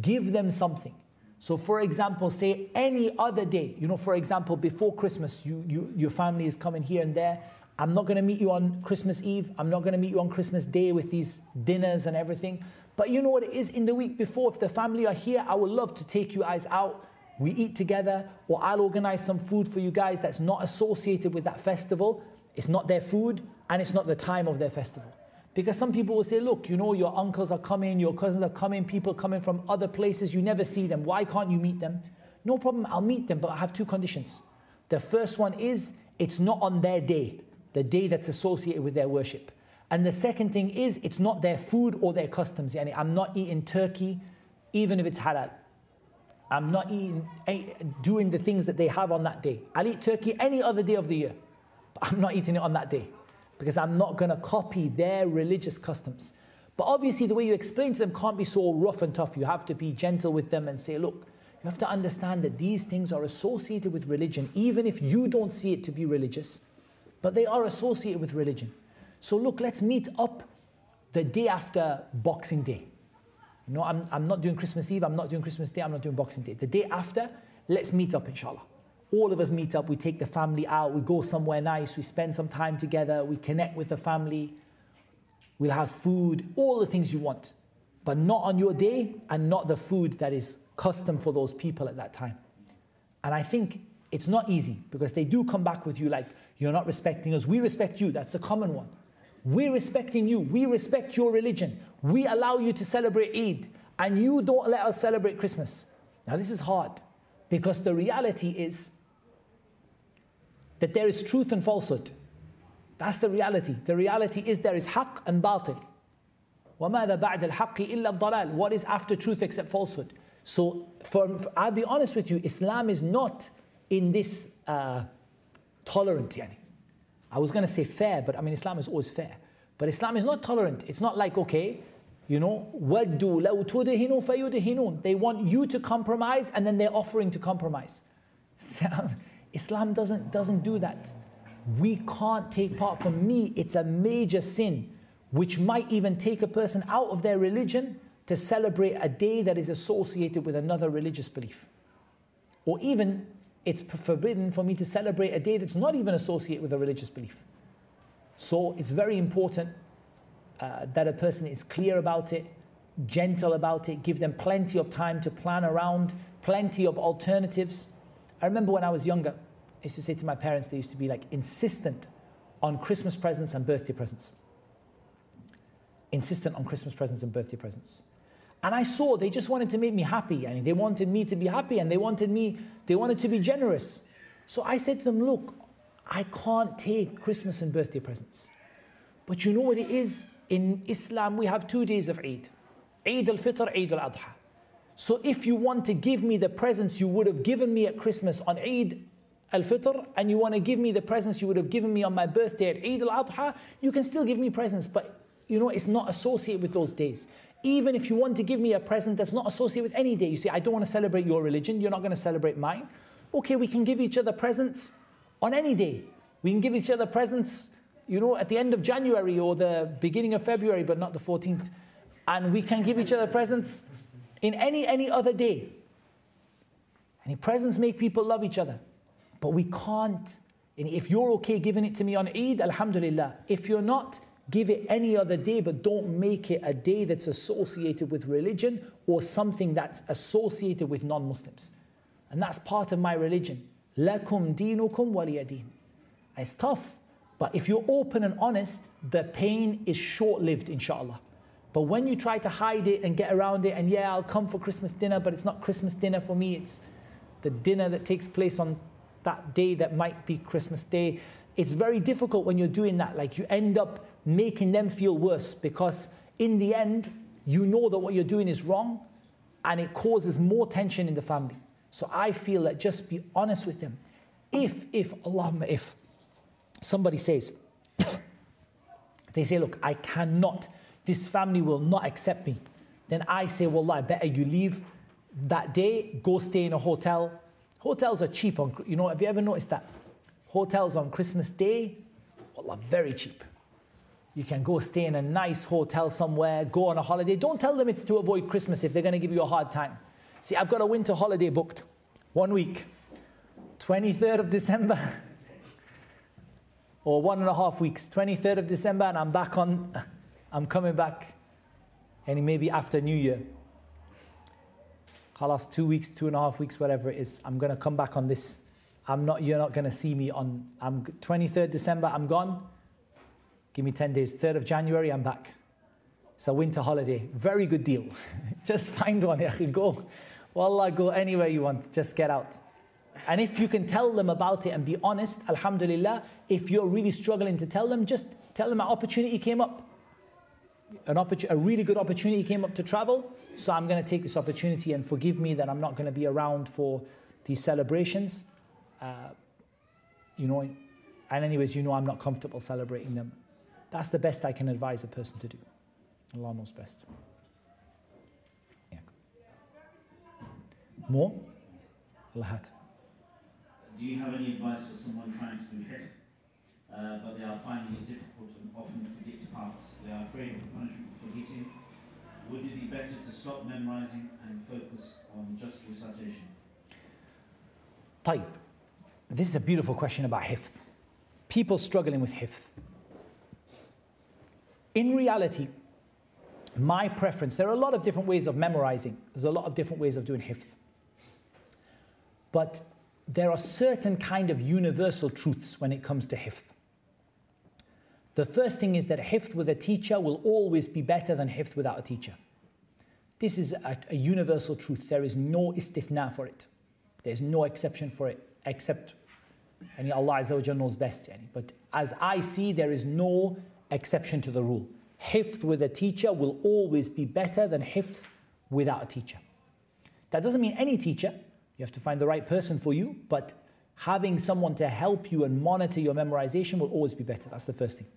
Give them something. So, for example, say any other day, you know, for example, before Christmas, you, you, your family is coming here and there. I'm not going to meet you on Christmas Eve. I'm not going to meet you on Christmas Day with these dinners and everything. But you know what it is in the week before, if the family are here, I would love to take you guys out. We eat together, or I'll organize some food for you guys that's not associated with that festival. It's not their food, and it's not the time of their festival. Because some people will say, look, you know, your uncles are coming, your cousins are coming, people coming from other places, you never see them. Why can't you meet them? No problem, I'll meet them, but I have two conditions. The first one is it's not on their day, the day that's associated with their worship. And the second thing is it's not their food or their customs. Yani I'm not eating turkey, even if it's halal. I'm not eating, eh, doing the things that they have on that day. I'll eat turkey any other day of the year, but I'm not eating it on that day because I'm not going to copy their religious customs. But obviously, the way you explain to them can't be so rough and tough. You have to be gentle with them and say, look, you have to understand that these things are associated with religion, even if you don't see it to be religious, but they are associated with religion. So, look, let's meet up the day after Boxing Day. You know, I'm, I'm not doing Christmas Eve, I'm not doing Christmas Day, I'm not doing Boxing Day. The day after, let's meet up, inshallah. All of us meet up, we take the family out, we go somewhere nice, we spend some time together, we connect with the family, we'll have food, all the things you want, but not on your day and not the food that is custom for those people at that time. And I think it's not easy because they do come back with you like, you're not respecting us, we respect you. That's a common one. We're respecting you, we respect your religion, we allow you to celebrate Eid, and you don't let us celebrate Christmas. Now, this is hard because the reality is that there is truth and falsehood. That's the reality. The reality is there is haqq and batil. وَمَاذَا بَعْدَ الْحَقِّ إِلَّا الضَّلَالِ What is after truth except falsehood? So, for, for, I'll be honest with you, Islam is not in this uh, tolerant. Yani. I was going to say fair, but I mean, Islam is always fair. But Islam is not tolerant. It's not like, okay, you know, وَدُّوا لَوْ تُدْهِنُوا فَيُدْهِنُونَ They want you to compromise and then they're offering to compromise. Islam doesn't, doesn't do that. We can't take part. For me, it's a major sin which might even take a person out of their religion to celebrate a day that is associated with another religious belief. Or even it's forbidden for me to celebrate a day that's not even associated with a religious belief. So it's very important uh, that a person is clear about it, gentle about it, give them plenty of time to plan around, plenty of alternatives. I remember when I was younger, I used to say to my parents, they used to be like insistent on Christmas presents and birthday presents. Insistent on Christmas presents and birthday presents. And I saw they just wanted to make me happy. and they wanted me to be happy and they wanted me, they wanted to be generous. So I said to them, look, I can't take Christmas and birthday presents. But you know what it is? In Islam, we have two days of Eid. Eid al-Fitr, Eid al-Adha. So if you want to give me the presents you would have given me at Christmas on Eid al-Fitr and you want to give me the presents you would have given me on my birthday at Eid al-Adha, you can still give me presents, but you know, it's not associated with those days. Even if you want to give me a present that's not associated with any day, you say, I don't want to celebrate your religion, you're not going to celebrate mine. Okay, we can give each other presents on any day. We can give each other presents, you know, at the end of January or the beginning of February, but not the 14th. And we can give each other presents in any any other day. Any presents make people love each other. But we can't. If you're okay giving it to me on Eid, Alhamdulillah. If you're not, give it any other day, but don't make it a day that's associated with religion or something that's associated with non Muslims. And that's part of my religion. Lakum dinukum waliyadin. It's tough, but if you're open and honest, the pain is short lived, inshallah. But when you try to hide it and get around it, and yeah, I'll come for Christmas dinner, but it's not Christmas dinner for me, it's the dinner that takes place on that day that might be Christmas Day. It's very difficult when you're doing that. Like you end up making them feel worse because in the end, you know that what you're doing is wrong and it causes more tension in the family. So I feel that just be honest with them. If, if, Allahumma, if somebody says, they say, look, I cannot, this family will not accept me, then I say, well, I better you leave that day, go stay in a hotel. Hotels are cheap on, you know, have you ever noticed that? Hotels on Christmas Day, well, very cheap. You can go stay in a nice hotel somewhere, go on a holiday. Don't tell them it's to avoid Christmas if they're going to give you a hard time. See, I've got a winter holiday booked, one week, 23rd of December, or one and a half weeks, 23rd of December, and I'm back on, I'm coming back, and maybe after New Year. Khalas, two weeks, two and a half weeks, whatever it is, I'm going to come back on this. I'm not, you're not going to see me on, I'm 23rd December, I'm gone. Give me 10 days. 3rd of January, I'm back. It's a winter holiday. Very good deal. Just find one. Go. Wallah, go anywhere you want. Just get out. And if you can tell them about it and be honest, Alhamdulillah, if you're really struggling to tell them, just tell them an opportunity came up. An a really good opportunity came up to travel. So I'm going to take this opportunity and forgive me that I'm not going to be around for these celebrations. Uh, you know, and anyways, you know I'm not comfortable celebrating them That's the best I can advise a person to do. Allah knows best. Yeah. More? Allah Do you have any advice for someone trying to do hifz, uh, but they are finding it difficult and often forget parts? They are afraid of punishment for forgetting. Would it be better to stop memorizing and focus on just recitation? Taib. This is a beautiful question about hifz. People struggling with hifz. In reality, my preference, there are a lot of different ways of memorizing. There's a lot of different ways of doing hifz. But there are certain kind of universal truths when it comes to hifz. The first thing is that hifz with a teacher will always be better than hifz without a teacher. This is a, a universal truth. There is no istithna for it. There's no exception for it, except and Allah Azza wa knows best. But as I see, there is no exception to the rule. Hifth with a teacher will always be better than hifth without a teacher. That doesn't mean any teacher, you have to find the right person for you, but having someone to help you and monitor your memorization will always be better. That's the first thing.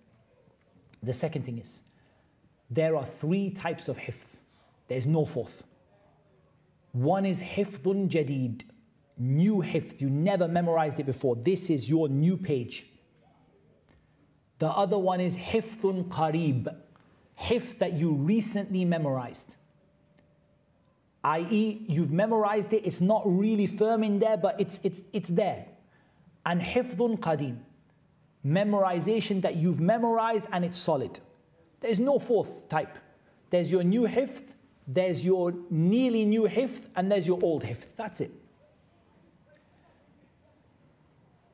The second thing is, there are three types of hifth. There's no fourth. One is hifdun jadid, new hifth. You never memorized it before. This is your new page. The other one is hifthun qarib, hifth that you recently memorized. I.e., you've memorized it, it's not really firm in there, but it's, it's, it's there. And hifthun qadim, memorization that you've memorized and it's solid. There's no fourth type. There's your new hifth, there's your nearly new hifth, and there's your old hifth. That's it.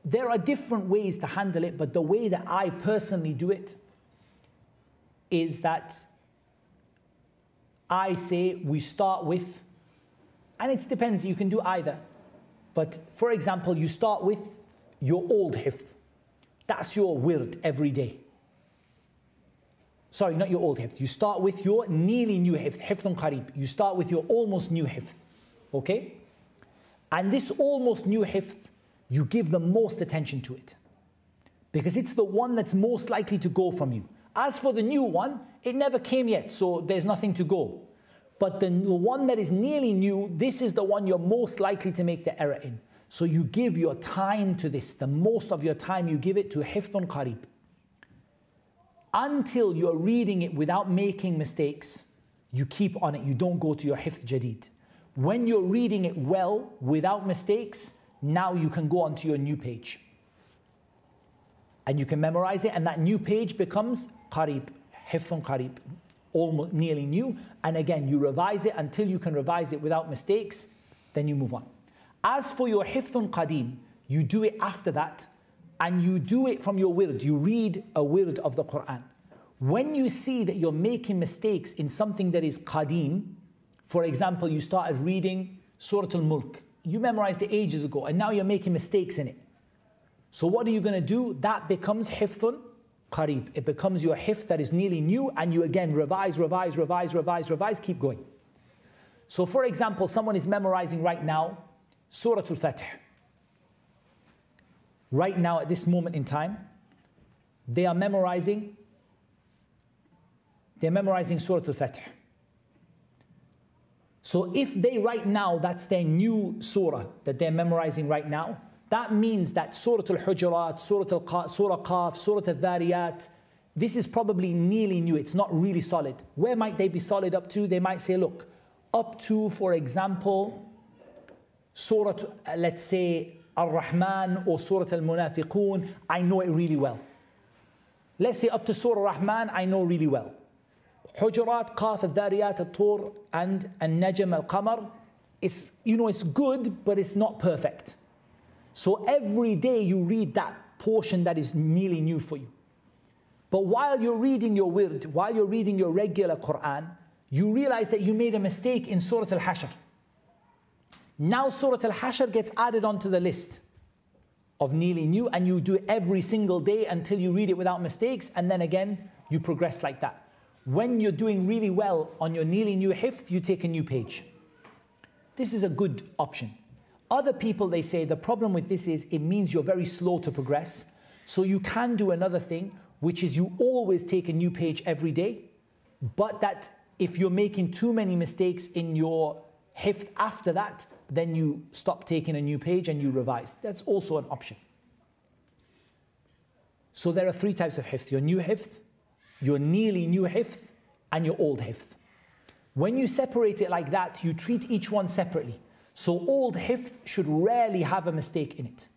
There are different ways to handle it, but the way that I personally do it is that I say we start with, and it depends, you can do either. But for example, you start with your old hifth. That's your wird every day. Sorry, not your old hifth. You start with your nearly new hifth, hifthun qarib. You start with your almost new hifth. Okay? And this almost new hifth, you give the most attention to it. Because it's the one that's most likely to go from you. As for the new one, it never came yet, so there's nothing to go. But the, one that is nearly new, this is the one you're most likely to make the error in. So you give your time to this. The most of your time you give it to hifthun qarib. Until you're reading it without making mistakes, you keep on it. You don't go to your hifth jadid. When you're reading it well, without mistakes, now you can go onto your new page. And you can memorize it, and that new page becomes qarib, hifthun qarib, almost nearly new. And again, you revise it until you can revise it without mistakes, then you move on. As for your hifthun qadim, you do it after that, and you do it from your wird. You read a wird of the Quran. When you see that you're making mistakes in something that is qadim, for example, you started reading Surah Al Mulk, you memorized it ages ago, and now you're making mistakes in it. So what are you going to do? That becomes hifthun qarib. It becomes your hifth that is nearly new, and you again revise, revise, revise, revise, revise, keep going. So for example, someone is memorizing right now Surah Al-Fath. Right now, at this moment in time, they are memorizing, they're memorizing Surah Al-Fath. So if they right now, that's their new surah that they're memorizing right now, that means that Surah Al-Hujurat, Surah Al Surah Al-Dhariyat, this is probably nearly new. It's not really solid. Where might they be solid up to? They might say, look, up to, for example, Surah, let's say, Ar-Rahman or Surah Al-Munafiqun, I know it really well. Let's say up to Surah Rahman, I know really well. Hujurat, Qaf, Al-Dhariyat, Al-Tur, and Al-Najm, Al-Qamar, it's, you know, it's good, but it's not perfect. So every day you read that portion that is nearly new for you. But while you're reading your wird, while you're reading your regular Quran, you realize that you made a mistake in Surah Al-Hashr. Now Surah Al-Hashr gets added onto the list of nearly new and you do it every single day until you read it without mistakes and then again you progress like that. When you're doing really well on your nearly new hifth, you take a new page. This is a good option. Other people, they say, the problem with this is it means you're very slow to progress. So you can do another thing which is you always take a new page every day, but that if you're making too many mistakes in your hifth after that, then you stop taking a new page and you revise. That's also an option. So there are three types of hifth your new hifth, your nearly new hifth, and your old hifth. When you separate it like that, you treat each one separately. So old hifth should rarely have a mistake in it.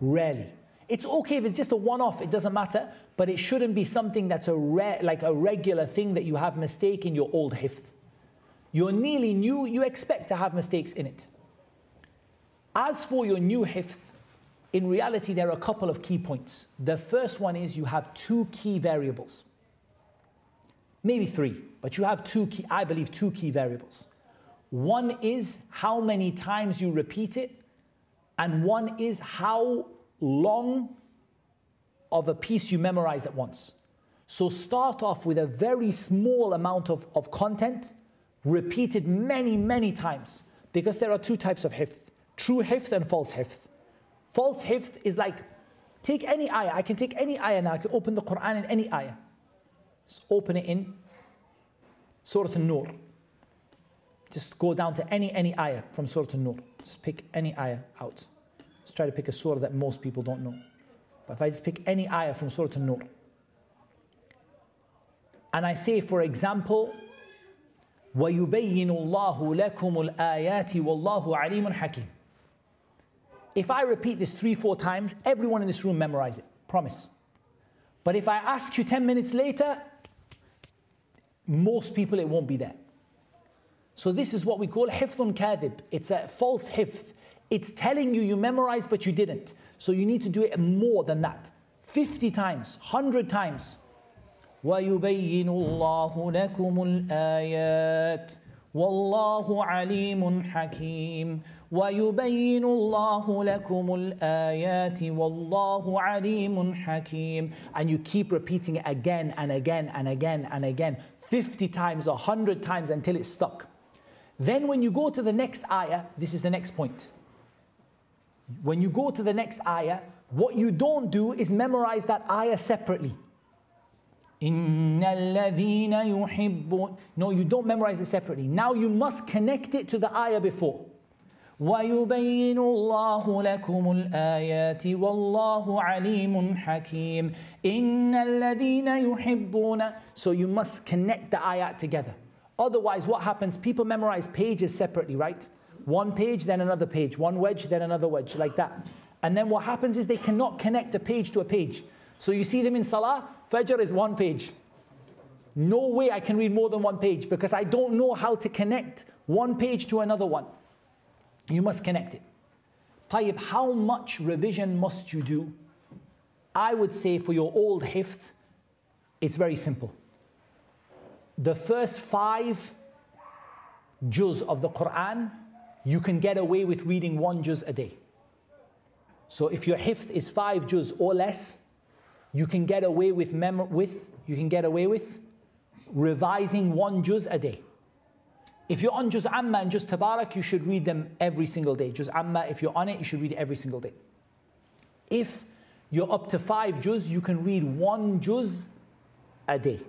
Rarely. It's okay if it's just a one-off, it doesn't matter, but it shouldn't be something that's a like a regular thing that you have mistake in your old hifth. You're nearly new, you expect to have mistakes in it. As for your new hifth, in reality, there are a couple of key points. The first one is you have two key variables. Maybe three, but you have two key, I believe, two key variables. One is how many times you repeat it, and one is how long of a piece you memorize at once. So start off with a very small amount of, of content, repeated many, many times, because there are two types of hifth true hifth and false hifth. False hifth is like, take any ayah. I can take any ayah now. I can open the Quran in any ayah. Just open it in Surah An-Nur. Just go down to any, any ayah from Surah An-Nur. Just pick any ayah out. Let's try to pick a surah that most people don't know. But if I just pick any ayah from Surah An-Nur, and I say, for example, وَيُبَيِّنُ اللَّهُ لَكُمُ الْآيَاتِ وَاللَّهُ عَلِيمٌ حَكِيمٌ if I repeat this three, four times, everyone in this room memorize it. Promise. But if I ask you 10 minutes later, most people it won't be there. So this is what we call hifthun kadhib. It's a false hifth. It's telling you you memorized but you didn't. So you need to do it more than that. 50 times, 100 times. وَيُبَيِّنُ اللَّهُ لَكُمُ الْآيَاتِ وَاللَّهُ عَلِيمٌ حَكِيمٌ ويبين الله لكم الآيات والله عليم حكيم and you keep repeating it again and again and again and again 50 times, 100 times until it's stuck. Then when you go to the next ayah, this is the next point. When you go to the next ayah, what you don't do is memorize that ayah separately. No, you don't memorize it separately. Now you must connect it to the ayah before. ويبين الله لكم الآيات والله عليم حكيم إن الذين يحبون So you must connect the ayat together. Otherwise what happens? People memorize pages separately, right? One page, then another page. One wajh, then another wajh, like that. And then what happens is they cannot connect a page to a page. So you see them in Salah, Fajr is one page. No way I can read more than one page because I don't know how to connect one page to another one. You must connect it. Tayyib, how much revision must you do? I would say for your old hifth, it's very simple. The first five juz of the Quran, you can get away with reading one juz a day. So if your hifth is five juz or less, you can get away with, mem- with you can get away with revising one juz a day. If you're on Juz Amma and Juz Tabarak, you should read them every single day. Juz Amma, if you're on it, you should read it every single day. If you're up to five Juz, you can read one Juz a day.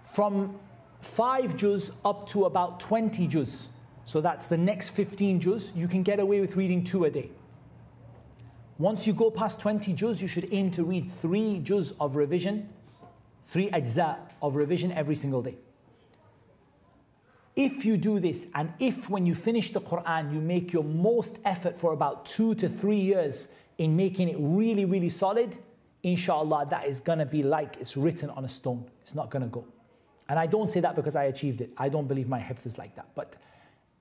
From five Juz up to about 20 Juz, so that's the next 15 Juz, you can get away with reading two a day. Once you go past 20 Juz, you should aim to read three Juz of revision, three ajza of revision every single day. If you do this, and if when you finish the Quran, you make your most effort for about two to three years in making it really, really solid, inshallah, that is gonna be like it's written on a stone. It's not gonna go. And I don't say that because I achieved it. I don't believe my hifth is like that. But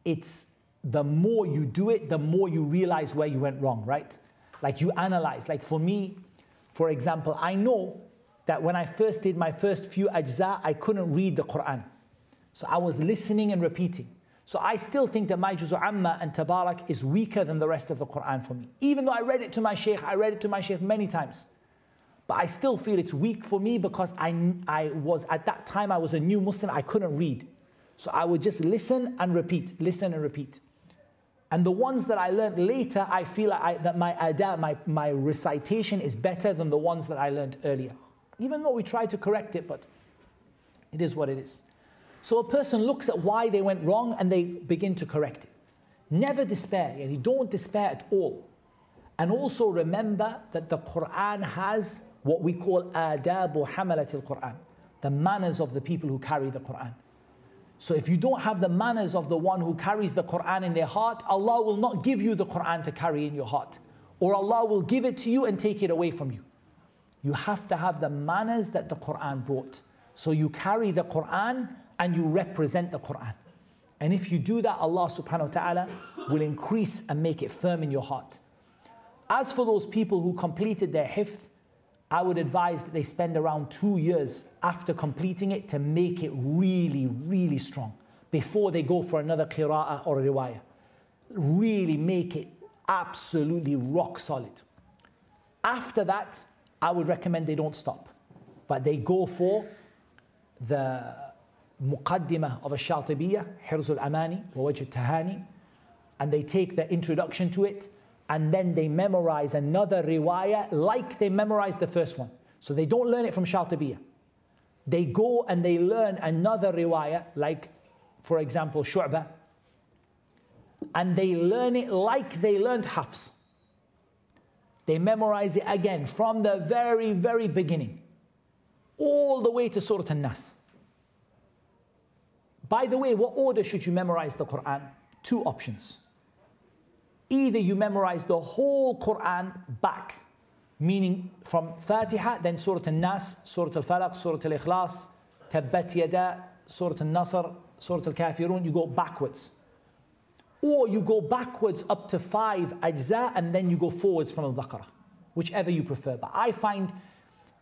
it's the more you do it, the more you realize where you went wrong, right? Like you analyze. Like for me, for example, I know that when I first did my first few ajza, I couldn't read the Quran. So I was listening and repeating. So I still think that my Juzu Amma and Tabarak is weaker than the rest of the Quran for me. Even though I read it to my Shaykh, I read it to my Shaykh many times. But I still feel it's weak for me because I, I was, at that time, I was a new Muslim, I couldn't read. So I would just listen and repeat, listen and repeat. And the ones that I learned later, I feel I, that my ada, my, my recitation is better than the ones that I learned earlier. Even though we try to correct it, but it is what it is. So a person looks at why they went wrong and they begin to correct it. Never despair, and yani don't despair at all. And also remember that the Quran has what we call adabu hamalat al-Quran, the manners of the people who carry the Quran. So if you don't have the manners of the one who carries the Quran in their heart, Allah will not give you the Quran to carry in your heart. Or Allah will give it to you and take it away from you. You have to have the manners that the Quran brought. So you carry the Quran and you represent the Quran. And if you do that, Allah subhanahu wa ta'ala will increase and make it firm in your heart. As for those people who completed their hifth, I would advise that they spend around two years after completing it to make it really, really strong before they go for another qira'ah or riwayah. Really make it absolutely rock solid. After that, I would recommend they don't stop, but they go for the muqaddimah of a Shatibiyah, Hirzul Amani, wa Tahani, and they take the introduction to it and then they memorize another riwayah like they memorized the first one. So they don't learn it from Shatibiyah. They go and they learn another riwayah, like, for example, Shu'bah, and they learn it like they learned Hafs. They memorize it again from the very, very beginning, all the way to Surah An-Nas. By the way, what order should you memorize the Quran? Two options. Either you memorize the whole Quran back, meaning from Fatiha, then Surah Al-Nas, Surah Al-Falaq, Surah Al-Ikhlas, Tabbat Yada, Surah Al-Nasr, Surah Al-Kafirun, you go backwards. Or you go backwards up to five ajza and then you go forwards from Al-Baqarah, whichever you prefer. But I find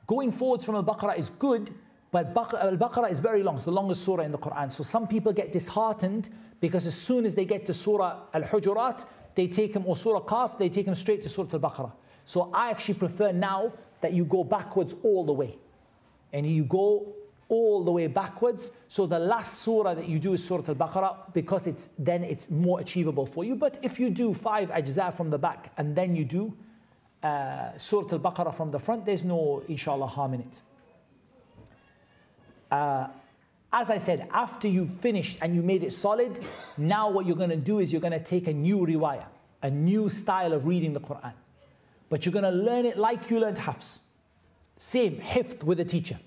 going forwards from Al-Baqarah is good, but Al-Baqarah is very long, it's the longest surah in the Quran. So some people get disheartened because as soon as they get to Surah Al-Hujurat, they take him, or Surah Qaf, they take him straight to Surah Al-Baqarah. So I actually prefer now that you go backwards all the way. And you go all the way backwards. So the last surah that you do is Surah Al-Baqarah because it's then it's more achievable for you. But if you do five ajza from the back and then you do uh, Surah Al-Baqarah from the front, there's no inshallah harm in it. Uh, as I said, after you've finished and you made it solid, now what you're going to do is you're going to take a new riwayah, a new style of reading the Quran. But you're going to learn it like you learned Hafs. Same, hifth with a teacher.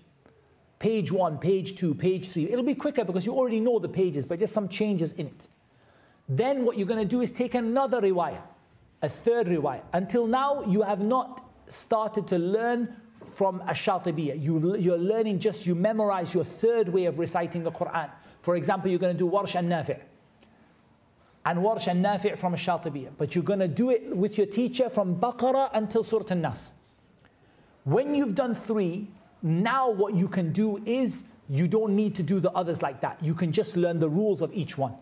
Page one, page two, page three. It'll be quicker because you already know the pages, but just some changes in it. Then what you're going to do is take another riwayah, a third riwayah. Until now, you have not started to learn from Ash-Shatibiyah. You, you're learning just, you memorize your third way of reciting the Quran. For example, you're going to do Warsh and Nafi' and Warsh and Nafi' from Ash-Shatibiyah. But you're going to do it with your teacher from Baqarah until Surah An-Nas. When you've done three, now what you can do is you don't need to do the others like that. You can just learn the rules of each one.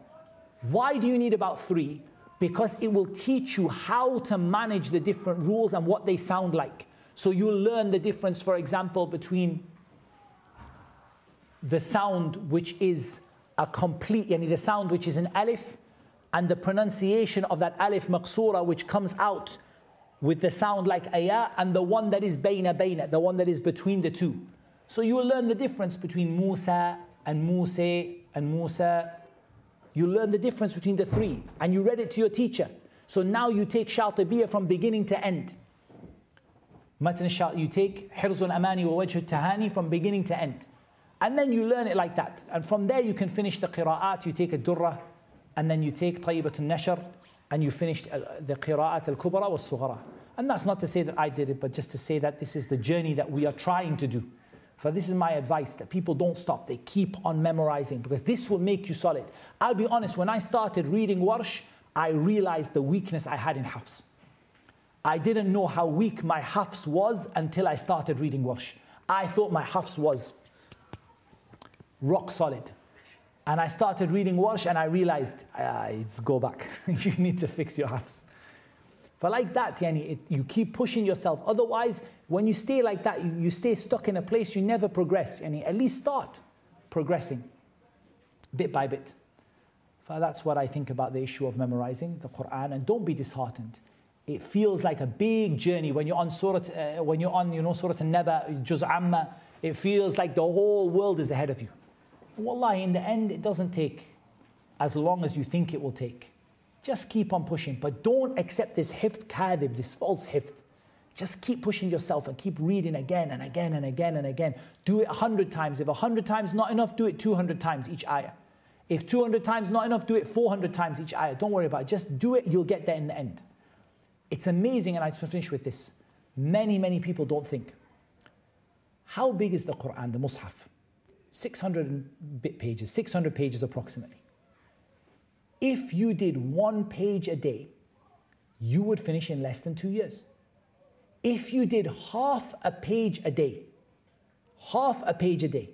Why do you need about three? Because it will teach you how to manage the different rules and what they sound like. So you'll learn the difference, for example, between the sound which is a complete, yani the sound which is an alif, and the pronunciation of that alif maqsura which comes out with the sound like ayah, and the one that is bayna bayna, the one that is between the two. So you will learn the difference between Musa and Musa and Musa. You learn the difference between the three, and you read it to your teacher. So now you take Shatibiyah from beginning to end. Matan you take Hirzul Amani wa Wajh Tahani from beginning to end. And then you learn it like that. And from there you can finish the qira'at, you take a durrah, and then you take Tayyibat al-Nashr, and you finish uh, the qira'at al-kubra wa sughra. And that's not to say that I did it, but just to say that this is the journey that we are trying to do. For this is my advice that people don't stop, they keep on memorizing because this will make you solid. I'll be honest, when I started reading Warsh, I realized the weakness I had in Hafs. I didn't know how weak my Hafs was until I started reading Warsh. I thought my Hafs was rock solid. And I started reading Warsh and I realized, uh, it's go back. you need to fix your Hafs. For like that, yani, it, you keep pushing yourself. Otherwise, when you stay like that, you, you stay stuck in a place, you never progress. Yani, at least start progressing bit by bit. For that's what I think about the issue of memorizing the Quran. And don't be disheartened It feels like a big journey when you're on Surah, uh, when you're on, you know, Surah An-Naba, Juz Amma. It feels like the whole world is ahead of you. Wallahi, in the end, it doesn't take as long as you think it will take. Just keep on pushing, but don't accept this hifd kadhib, this false hifd. Just keep pushing yourself and keep reading again and again and again and again. Do it a hundred times. If a hundred times not enough, do it 200 times each ayah. If 200 times not enough, do it 400 times each ayah. Don't worry about it. Just do it, you'll get there in the end. It's amazing, and I finish with this. Many, many people don't think. How big is the Quran, the Mus'haf? 600 bit pages, 600 pages approximately. If you did one page a day, you would finish in less than two years. If you did half a page a day, half a page a day,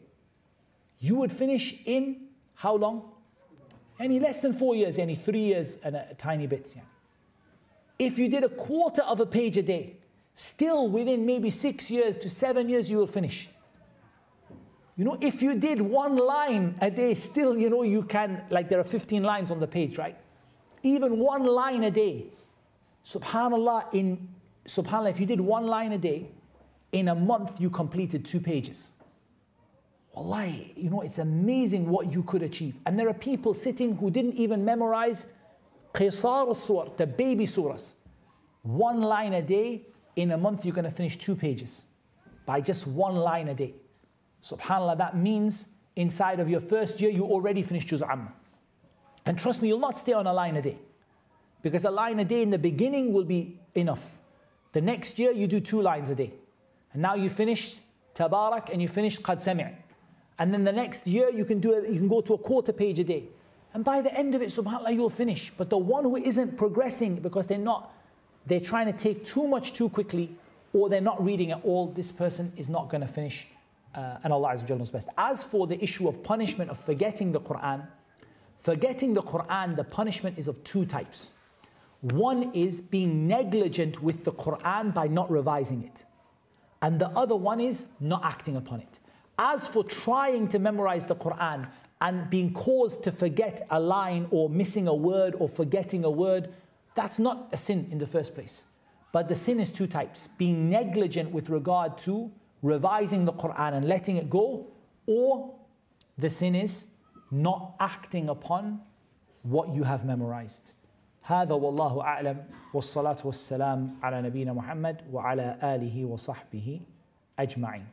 you would finish in how long? Any less than four years, any three years and a, a tiny bit. Yeah. If you did a quarter of a page a day, still within maybe six years to seven years, you will finish. You know, if you did one line a day, still, you know, you can, like there are 15 lines on the page, right? Even one line a day, subhanAllah, in subhanAllah, if you did one line a day, in a month you completed two pages. Wallahi, you know, it's amazing what you could achieve. And there are people sitting who didn't even memorize qisar surah, the baby surahs. One line a day, in a month you're going to finish two pages by just one line a day. Subhanallah, that means inside of your first year, you already finished Juz Amma. And trust me, you'll not stay on a line a day. Because a line a day in the beginning will be enough. The next year, you do two lines a day. And now you finished Tabarak and you finished Qad Sami'. And then the next year, you can, do you can go to a quarter page a day. And by the end of it, subhanAllah, you'll finish. But the one who isn't progressing because they're not, they're trying to take too much too quickly, or they're not reading at all, this person is not going to finish uh, and Allah Azza knows best. As for the issue of punishment of forgetting the Quran, forgetting the Quran, the punishment is of two types. One is being negligent with the Quran by not revising it, and the other one is not acting upon it. As for trying to memorize the Quran and being caused to forget a line or missing a word or forgetting a word, that's not a sin in the first place. But the sin is two types being negligent with regard to revising the Quran and letting it go, or the sin is not acting upon what you have memorized. هذا والله أعلم والصلاة والسلام على نبينا محمد وعلى آله وصحبه أجمعين